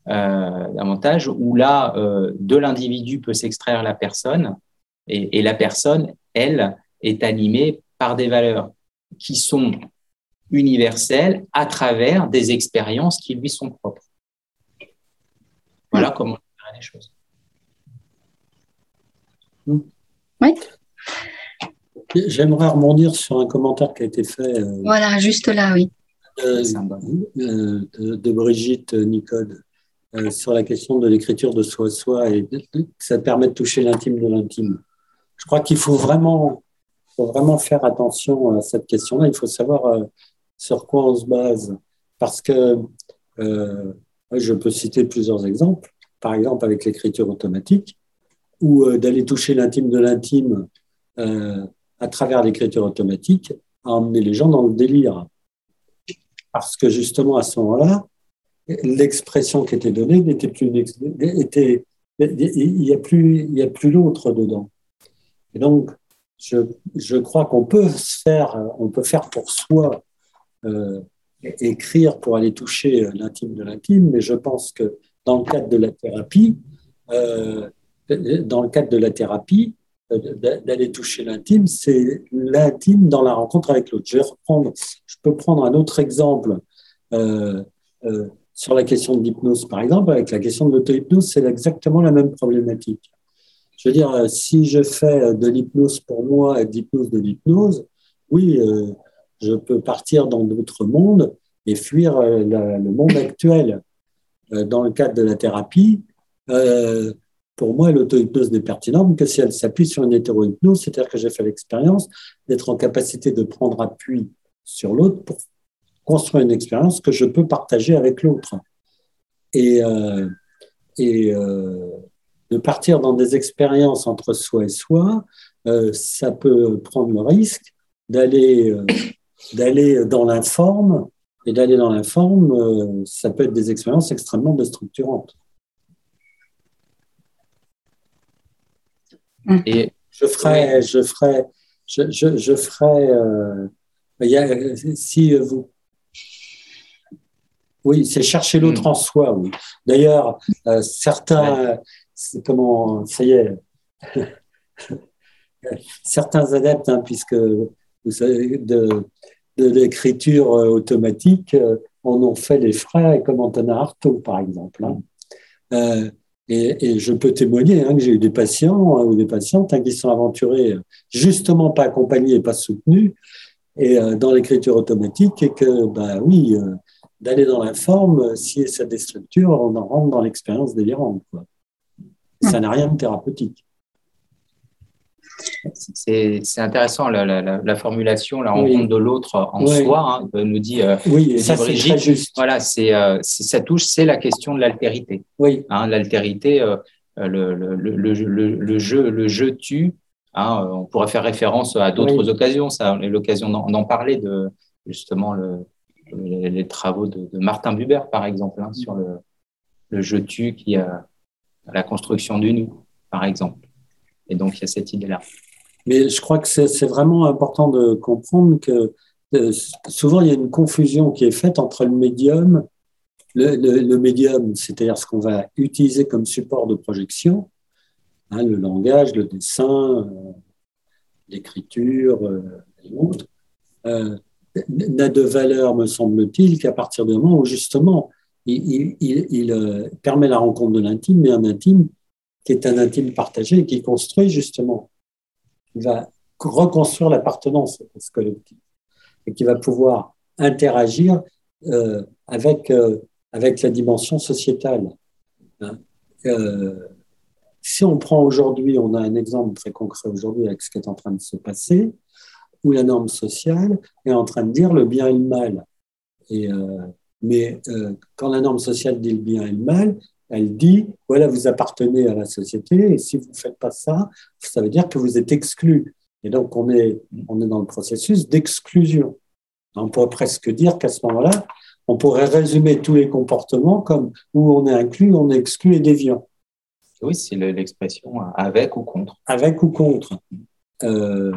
euh, davantage où là euh, de l'individu peut s'extraire la personne et, la personne elle est animée par des valeurs qui sont universelles à travers des expériences qui lui sont propres. Voilà comment on verrait les choses. Oui. J'aimerais rebondir sur un commentaire qui a été fait. Euh, voilà, juste là, oui. Euh, de, Brigitte Nicole euh, sur la question de l'écriture de soi-soi et que ça permet de toucher l'intime de l'intime. Je crois qu'il faut vraiment, faut vraiment faire attention à cette question-là. Il faut savoir sur quoi on se base. Parce que je peux citer plusieurs exemples. Par exemple, avec l'écriture automatique, ou d'aller toucher l'intime de l'intime à travers l'écriture automatique, à emmener les gens dans le délire. Parce que justement, à ce moment-là, l'expression qui était donnée n'était plus était, il n'y a plus, il y a plus l'autre dedans. Et donc, je, je crois qu'on peut faire, on peut faire pour soi euh, écrire pour aller toucher l'intime de l'intime, mais je pense que dans le cadre de la thérapie, euh, dans le cadre de la thérapie, euh, d'aller toucher l'intime, c'est l'intime dans la rencontre avec l'autre. Je peux prendre un autre exemple euh, euh, sur la question de l'hypnose, par exemple. Avec la question de l'auto-hypnose, c'est exactement la même problématique. Je veux dire, si je fais de l'hypnose pour moi et de l'hypnose de l'hypnose, oui, je peux partir dans d'autres mondes et fuir le monde actuel. Dans le cadre de la thérapie, pour moi, l'auto-hypnose n'est pertinente que si elle s'appuie sur une hétéro-hypnose, c'est-à-dire que j'ai fait l'expérience d'être en capacité de prendre appui sur l'autre pour construire une expérience que je peux partager avec l'autre. Et, euh, euh, de partir dans des expériences entre soi et soi, euh, ça peut prendre le risque d'aller d'aller dans l'informe, et d'aller dans l'informe, ça peut être des expériences extrêmement déstructurantes. Mm. Et je ferai, je ferai, je, je, je ferai. Euh, il y a, si vous. Oui, c'est chercher l'autre mm. en soi. Oui. D'ailleurs, euh, certains, comment, ça y est, certains adeptes, hein, puisque de, l'écriture euh, automatique, en ont fait les frais, comme Antonin Artaud, par exemple. Hein. Euh, et, je peux témoigner hein, que j'ai eu des patients hein, ou des patientes qui sont aventurés justement pas accompagnés pas soutenus et euh, dans l'écriture automatique et que, bah oui, euh, d'aller dans la forme, si ça déstructure, on en rentre dans l'expérience délirante. Ça n'a rien de thérapeutique. C'est intéressant la, formulation, la rencontre de l'autre en soi, hein, nous dit, euh, oui, ça, Brigitte. Juste. Voilà, c'est euh, ça touche, c'est la question de l'altérité. Oui. Hein, l'altérité, euh, le, le, le, jeu, le jeu tue. Hein, on pourrait faire référence à d'autres occasions. Ça, on a l'occasion d'en parler de justement les travaux de, Martin Buber, par exemple, hein, sur le, jeu tue qui a la construction du nous, par exemple. Et donc, il y a cette idée-là. Mais je crois que c'est vraiment important de comprendre que euh, souvent, il y a une confusion qui est faite entre le médium, le, médium, c'est-à-dire ce qu'on va utiliser comme support de projection, hein, le langage, le dessin, euh, l'écriture euh, et autres, n'a de valeur, me semble-t-il, qu'à partir du moment où justement il, il permet la rencontre de l'intime, mais un intime qui est un intime partagé et qui construit justement, qui va reconstruire l'appartenance à ce collectif et qui va pouvoir interagir euh, avec, euh, avec la dimension sociétale. Hein. Euh, si on prend aujourd'hui, on a un exemple très concret aujourd'hui avec ce qui est en train de se passer, où la norme sociale est en train de dire le bien et le mal. Et, mais quand la norme sociale dit le bien et le mal, elle dit, voilà, vous appartenez à la société et si vous ne faites pas ça, ça veut dire que vous êtes exclu. Et donc, on est, on est dans le processus d'exclusion. On pourrait presque dire qu'à ce moment-là, on pourrait résumer tous les comportements comme où on est inclus, on est exclu et déviant. Oui, c'est l'expression avec ou contre. Avec ou contre. Euh,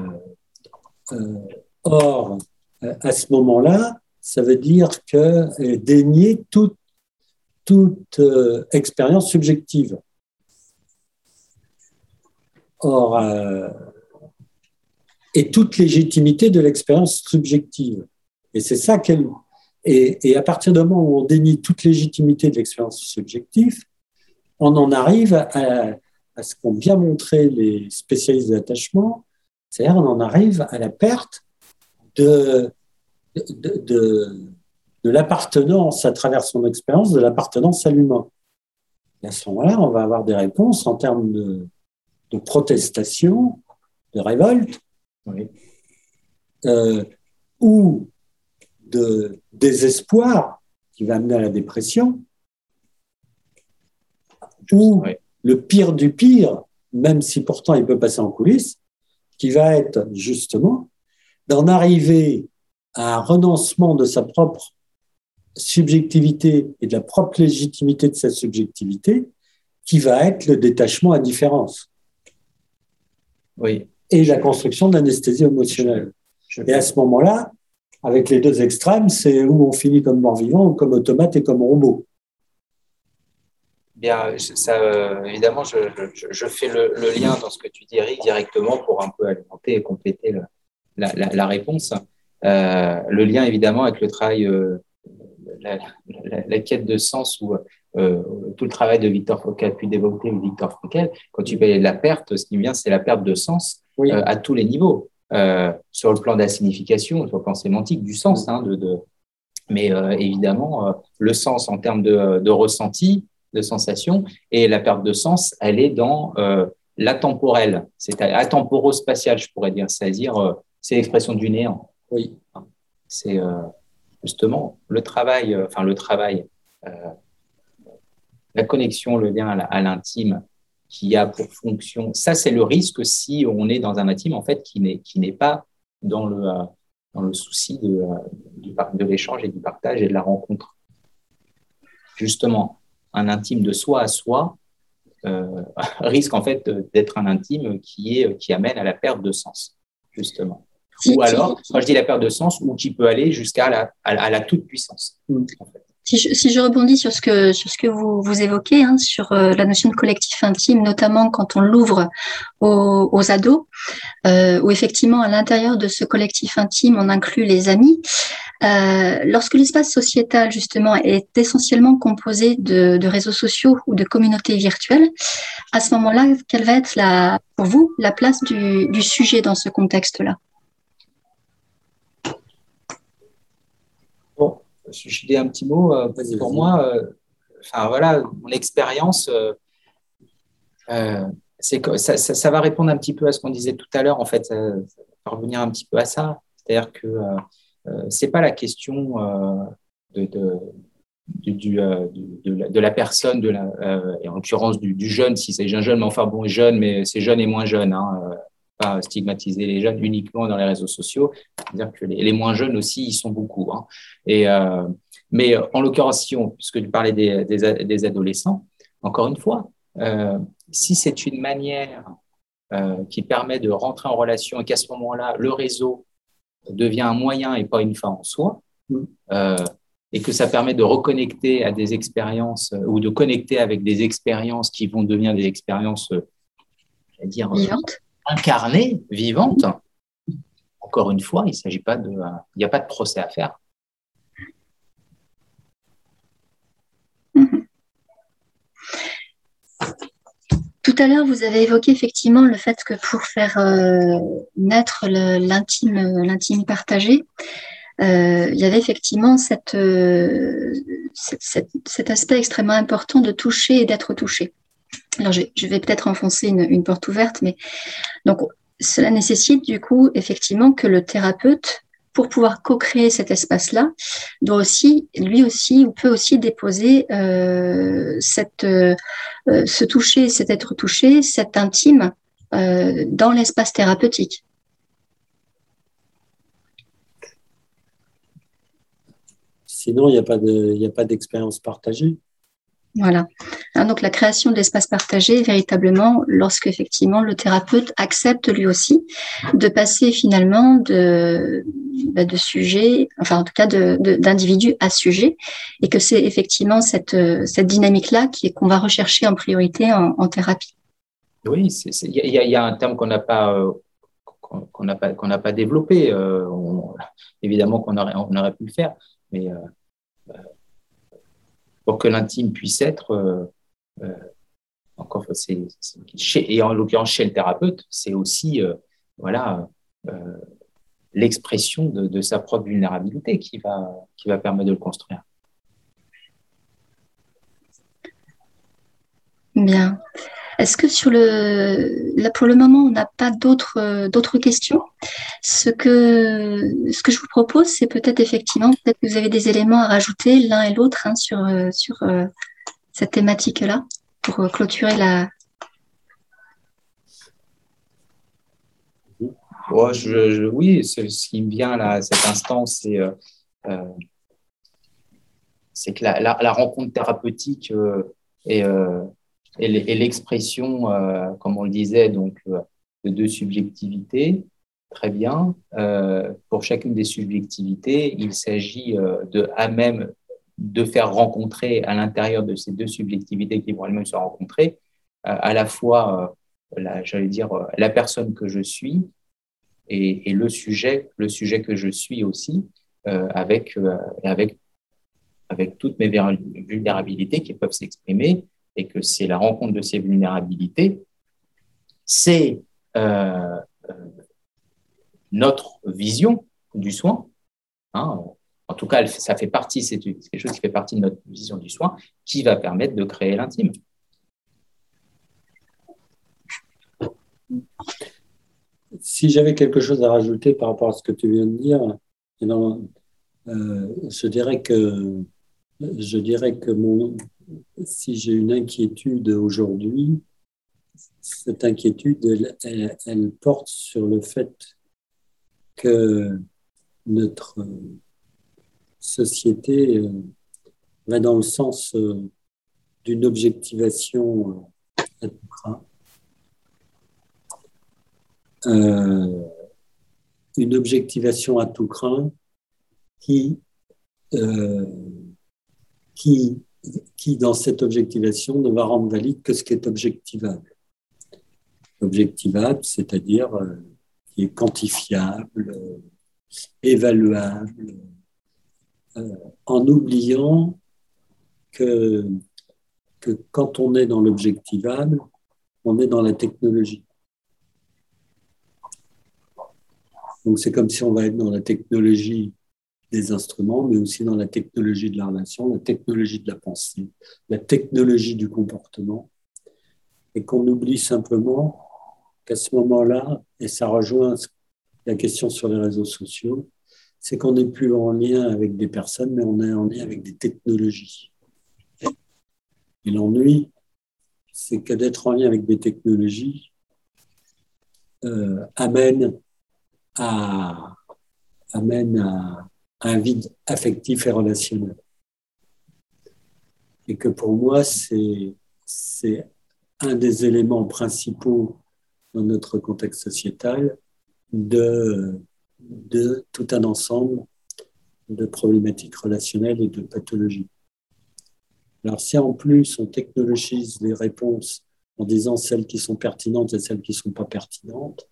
euh, or, à ce moment-là, ça veut dire que dénier toute toute euh, expérience subjective. Or, euh, et toute légitimité de l'expérience subjective. Et c'est ça qu'elle. Et, et, à partir du moment où on dénie toute légitimité de l'expérience subjective, on en arrive à, ce qu'ont bien montré les spécialistes de l'attachement, c'est-à-dire on en arrive à la perte de, de de l'appartenance à travers son expérience, de l'appartenance à l'humain. Et à ce moment-là, on va avoir des réponses en termes de, protestation, de révolte, euh, ou de désespoir qui va amener à la dépression, ou le pire du pire, même si pourtant il peut passer en coulisses, qui va être justement d'en arriver à un renoncement de sa propre subjectivité et de la propre légitimité de sa subjectivité qui va être le détachement à différence. Oui. et la construction d'anesthésie émotionnelle. Et à ce moment-là, avec les deux extrêmes, c'est où on finit comme mort-vivant, comme automate et comme robot. Bien, ça, euh, évidemment, je, je, fais le, lien dans ce que tu dis, Eric, directement pour un peu alimenter et compléter la, la, la, réponse. Euh, le lien, évidemment, avec le travail, euh, la, la, quête de sens ou euh, tout le travail de Victor Foucault, puis développé Victor Foucault, quand tu parlais de la perte, ce qui vient, c'est la perte de sens euh, à tous les niveaux. Euh, sur le plan de la signification, sur le plan sémantique, du sens. Hein, de, de, mais évidemment, le sens en termes de, de, ressenti, de sensation, et la perte de sens, elle est dans l'atemporel, c'est atemporo-spatial, je pourrais dire, c'est-à-dire c'est l'expression du néant. Oui. C'est justement le travail, enfin le travail, la connexion, le lien à l'intime qui a pour fonction, ça c'est le risque si on est dans un intime en fait qui n'est qui n'est pas dans le euh, dans le souci de, euh, de l'échange et du partage et de la rencontre. Justement, un intime de soi à soi euh, risque en fait d'être un intime qui est qui amène à la perte de sens, justement. Ou alors, quand je dis la perte de sens, où qui peut aller jusqu'à la, à, la toute puissance. En fait. Si je, si je, rebondis sur ce que, sur ce que vous, vous évoquez, hein, sur euh, la notion de collectif intime, notamment quand on l'ouvre aux, aux, ados, euh, où effectivement à l'intérieur de ce collectif intime, on inclut les amis. Euh, lorsque l'espace sociétal, justement, est essentiellement composé de, de, réseaux sociaux ou de communautés virtuelles, à ce moment-là, quelle va être la, pour vous la place du, du sujet dans ce contexte-là? Je dis un petit mot. Euh, pour moi, euh, enfin voilà, mon expérience, euh, c'est que ça, ça, va répondre un petit peu à ce qu'on disait tout à l'heure. En fait, ça, va revenir un petit peu à ça. C'est-à-dire que c'est pas la question de, de du, du, de, de, la, personne, de la, et en l'occurrence du, du, jeune, si c'est un jeune, mais enfin bon, jeune, mais c'est jeune et moins jeune. Hein, pas stigmatiser les jeunes uniquement dans les réseaux sociaux, dire que les, les, moins jeunes aussi, ils sont beaucoup. Hein. Et, euh, mais en l'occurrence, si on, puisque tu parlais des, des, des adolescents, encore une fois, euh, si c'est une manière euh, qui permet de rentrer en relation et qu'à ce moment-là, le réseau devient un moyen et pas une fin en soi, euh, et que ça permet de reconnecter à des expériences euh, ou de connecter avec des expériences qui vont devenir des expériences, euh, dire, vivantes incarnée, vivante, encore une fois, il s'agit pas de, n'y a pas de procès à faire. Tout à l'heure, vous avez évoqué effectivement le fait que pour faire euh, naître l'intime, l'intime partagé, euh, il y avait effectivement euh, cet aspect extrêmement important de toucher et d'être touché. Alors, je, vais peut-être enfoncer une, porte ouverte, mais donc cela nécessite du coup effectivement que le thérapeute, pour pouvoir co-créer cet espace-là, doit aussi, lui aussi, ou peut aussi déposer euh, cette, euh, ce toucher, cet être touché, cet intime euh, dans l'espace thérapeutique. Sinon, il n'y a pas d'expérience partagée. Voilà. Hein, donc la création de l'espace partagé, véritablement, lorsque effectivement le thérapeute accepte lui aussi de passer finalement de, bah, de sujet, enfin en tout cas d'individu de, à sujet, et que c'est effectivement cette, cette dynamique-là qu'on va rechercher en priorité en, thérapie. Oui, il y, a un terme qu'on n'a pas qu'on n'a pas qu'on n'a pas développé. Euh, évidemment qu'on aurait on aurait pu le faire, mais euh, pour que l'intime puisse être, euh, euh, encore, c'est, et en l'occurrence chez le thérapeute, c'est aussi euh, voilà, l'expression de, de, sa propre vulnérabilité qui va, qui va permettre de le construire. Bien. Est-ce que sur le, là pour le moment, on n'a pas d'autres euh, d'autres questions? Ce que ce que je vous propose, c'est peut-être effectivement, peut-être que vous avez des éléments à rajouter l'un et l'autre hein, sur euh, sur euh, cette thématique-là pour clôturer la. Je, oui, ce qui me vient là à cet instant, c'est c'est que la, la, rencontre thérapeutique est et l'expression, euh, comme on le disait, donc euh, de deux subjectivités. Très bien. Euh, pour chacune des subjectivités, il s'agit de à même de faire rencontrer à l'intérieur de ces deux subjectivités qui vont elles-mêmes se rencontrer, à la fois, j'allais dire, la personne que je suis et, et, le sujet, le sujet que je suis aussi, avec, avec avec toutes mes vulnérabilités qui peuvent s'exprimer et que c'est la rencontre de ces vulnérabilités, c'est euh, euh, notre vision du soin. Hein. en tout cas, ça fait partie, c'est quelque chose qui fait partie de notre vision du soin, qui va permettre de créer l'intime. Si j'avais quelque chose à rajouter par rapport à ce que tu viens de dire, euh, je dirais que je dirais que mon, si j'ai une inquiétude aujourd'hui, cette inquiétude, elle, porte sur le fait que notre société euh, va dans le sens euh, d'une objectivation euh, à tout craint. une objectivation à tout craint qui qui, qui, dans cette objectivation, ne va rendre valide que ce qui est objectivable. Objectivable, c'est-à-dire euh, qui est quantifiable, euh, évaluable, euh, en oubliant que, que quand on est dans l'objectivable, on est dans la technologie. Donc c'est comme si on va être dans la technologie des instruments, mais aussi dans la technologie de la relation, la technologie de la pensée, la technologie du comportement, et qu'on oublie simplement qu'à ce moment-là, et ça rejoint la question sur les réseaux sociaux, c'est qu'on n'est plus en lien avec des personnes, mais on est en lien avec des technologies. Et l'ennui, c'est que d'être en lien avec des technologies euh, amène à, amène à, un vide affectif et relationnel. Et que pour moi, c'est un des éléments principaux dans notre contexte sociétal de, de tout un ensemble de problématiques relationnelles et de pathologies. Alors si en plus on technologise les réponses en disant celles qui sont pertinentes et celles qui ne sont pas pertinentes,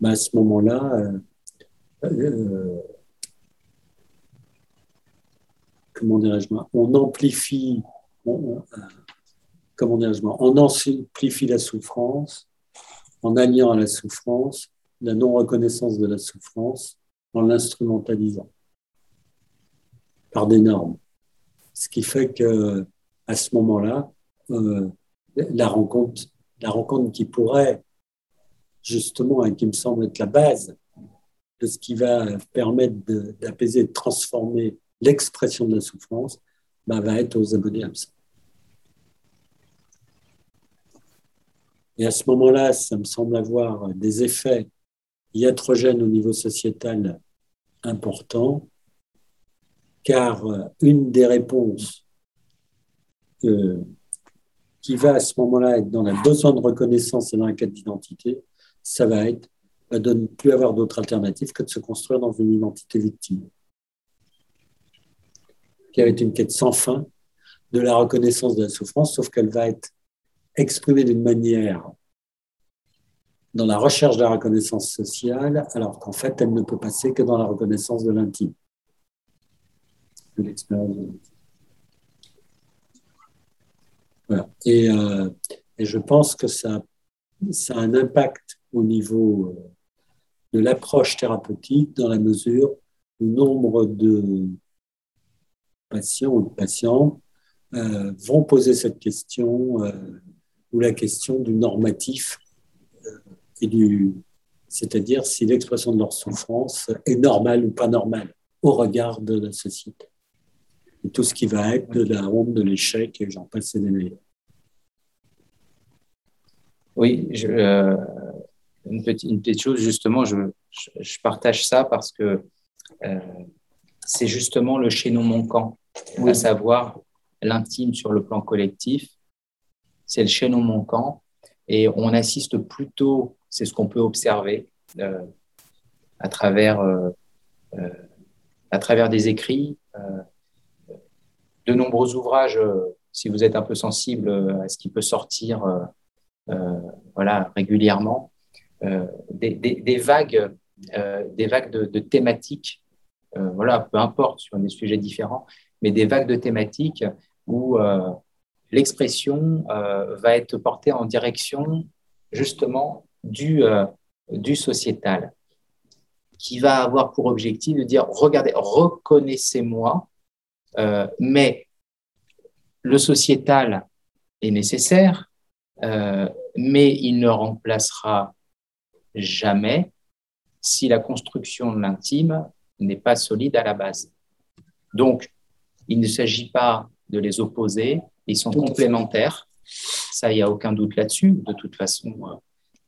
ben à ce moment-là, euh, euh, comment dirais-je on amplifie, on, euh, on amplifie la souffrance en alliant à la souffrance la non-reconnaissance de la souffrance en l'instrumentalisant par des normes. Ce qui fait que à ce moment-là, euh, la rencontre, la rencontre qui pourrait justement et qui me semble être la base de ce qui va permettre d'apaiser, de transformer l'expression de la souffrance bah, va être aux abonnés absents. Et à ce moment-là, ça me semble avoir des effets iatrogènes au niveau sociétal importants, car une des réponses qui va à ce moment-là être dans le besoin de reconnaissance et dans la quête d'identité, ça va être de ne plus avoir d'autre alternative que de se construire dans une identité victime qui va être une quête sans fin de la reconnaissance de la souffrance, sauf qu'elle va être exprimée d'une manière dans la recherche de la reconnaissance sociale, alors qu'en fait, elle ne peut passer que dans la reconnaissance de l'intime, euh, et, je pense que ça, ça, a un impact au niveau euh, de l'approche thérapeutique dans la mesure où nombre de patients ou de patients euh, vont poser cette question euh, ou la question du normatif euh, c'est-à-dire si l'expression de leur souffrance est normale ou pas normale au regard de la société. Tout ce qui va être de la honte, de l'échec, et j'en passe des meilleurs. Oui, je, une, petite, une, petite, chose, justement, je, je, partage ça parce que c'est justement le chaînon manquant à savoir l'intime sur le plan collectif. C'est le chaînon manquant et on assiste plutôt c'est ce qu'on peut observer à travers à travers des écrits, de nombreux ouvrages. si vous êtes un peu sensible à ce qui peut sortir, voilà, régulièrement, des, vagues, des vagues de, de thématiques euh, voilà, peu importe, sur des sujets différents, mais des vagues de thématiques où euh, l'expression euh, va être portée en direction justement du, du sociétal, qui va avoir pour objectif de dire, regardez, reconnaissez-moi, mais le sociétal est nécessaire, mais il ne remplacera jamais si la construction de l'intime n'est pas solide à la base. Donc, il ne s'agit pas de les opposer, ils sont complémentaires. Ça, il n'y a aucun doute là-dessus. De toute façon,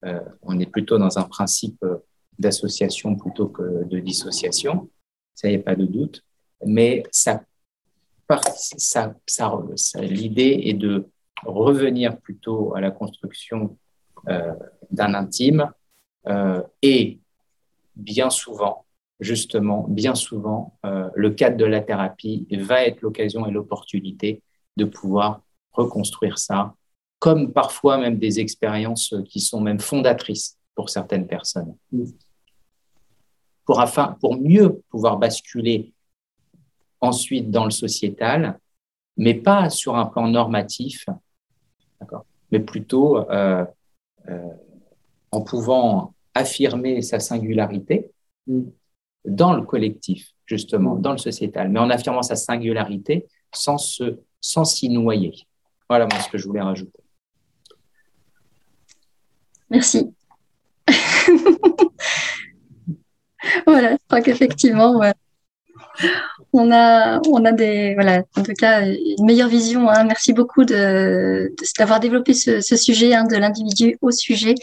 euh, on est plutôt dans un principe d'association plutôt que de dissociation. Ça, il n'y a pas de doute. Mais ça, ça, ça, l'idée est de revenir plutôt à la construction euh, d'un intime euh, et bien souvent justement, bien souvent, euh, le cadre de la thérapie va être l'occasion et l'opportunité de pouvoir reconstruire ça, comme parfois même des expériences qui sont même fondatrices pour certaines personnes. Pour, afin, pour mieux pouvoir basculer ensuite dans le sociétal, mais pas sur un plan normatif, mais plutôt euh, euh, en pouvant affirmer sa singularité, dans le collectif, justement, dans le sociétal, mais en affirmant sa singularité sans se, sans s'y noyer. Voilà moi, ce que je voulais rajouter. Merci. voilà, je crois qu'effectivement, on a, on a des, voilà, en tout cas, une meilleure vision. Hein. Merci beaucoup de, d'avoir développé ce, sujet hein, de l'individu au sujet.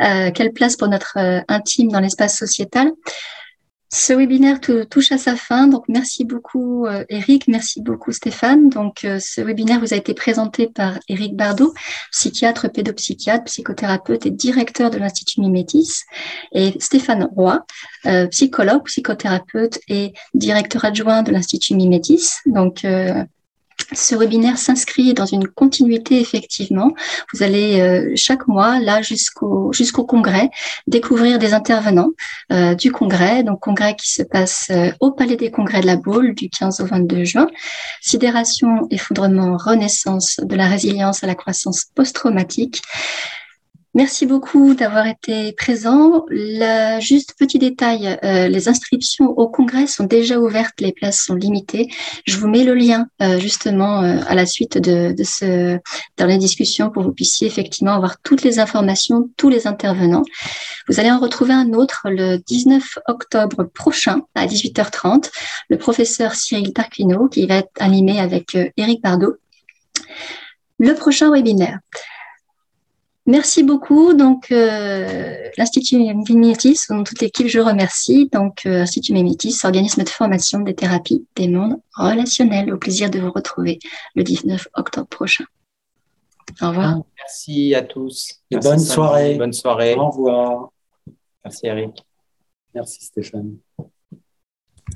Euh, quelle place pour notre euh, intime dans l'espace sociétal ce webinaire touche à sa fin, donc merci beaucoup euh, Eric, merci beaucoup Stéphane. Donc euh, ce webinaire vous a été présenté par Eric Bardot, psychiatre, pédopsychiatre, psychothérapeute et directeur de l'Institut Mimétis, et Stéphane Roy, euh, psychologue, psychothérapeute et directeur adjoint de l'Institut Mimétis. Donc ce webinaire s'inscrit dans une continuité effectivement. Vous allez euh, chaque mois, là jusqu'au jusqu'au congrès, découvrir des intervenants euh, du congrès, donc congrès qui se passe euh, au Palais des Congrès de la Baule du 15 au 22 juin. Sidération, effondrement, renaissance de la résilience à la croissance post-traumatique. Merci beaucoup d'avoir été présent. Juste petit détail, euh, les inscriptions au congrès sont déjà ouvertes, les places sont limitées. Je vous mets le lien euh, justement euh, à la suite de, de, ce dans la discussion pour que vous puissiez effectivement avoir toutes les informations, tous les intervenants. Vous allez en retrouver un autre le 19 octobre prochain à 18h30, le professeur Cyril Tarquino qui va être animé avec Eric Bardot. Le prochain webinaire. Merci beaucoup. Donc, euh, l'Institut Mimétis, dont toute l'équipe, je remercie. Donc, euh, Institut Mimétis, organisme de formation des thérapies des mondes relationnels. Au plaisir de vous retrouver le 19 octobre prochain. Au revoir. Merci à tous. bonne soirée. Bonne soirée. Au revoir. Merci Eric. Merci Stéphane.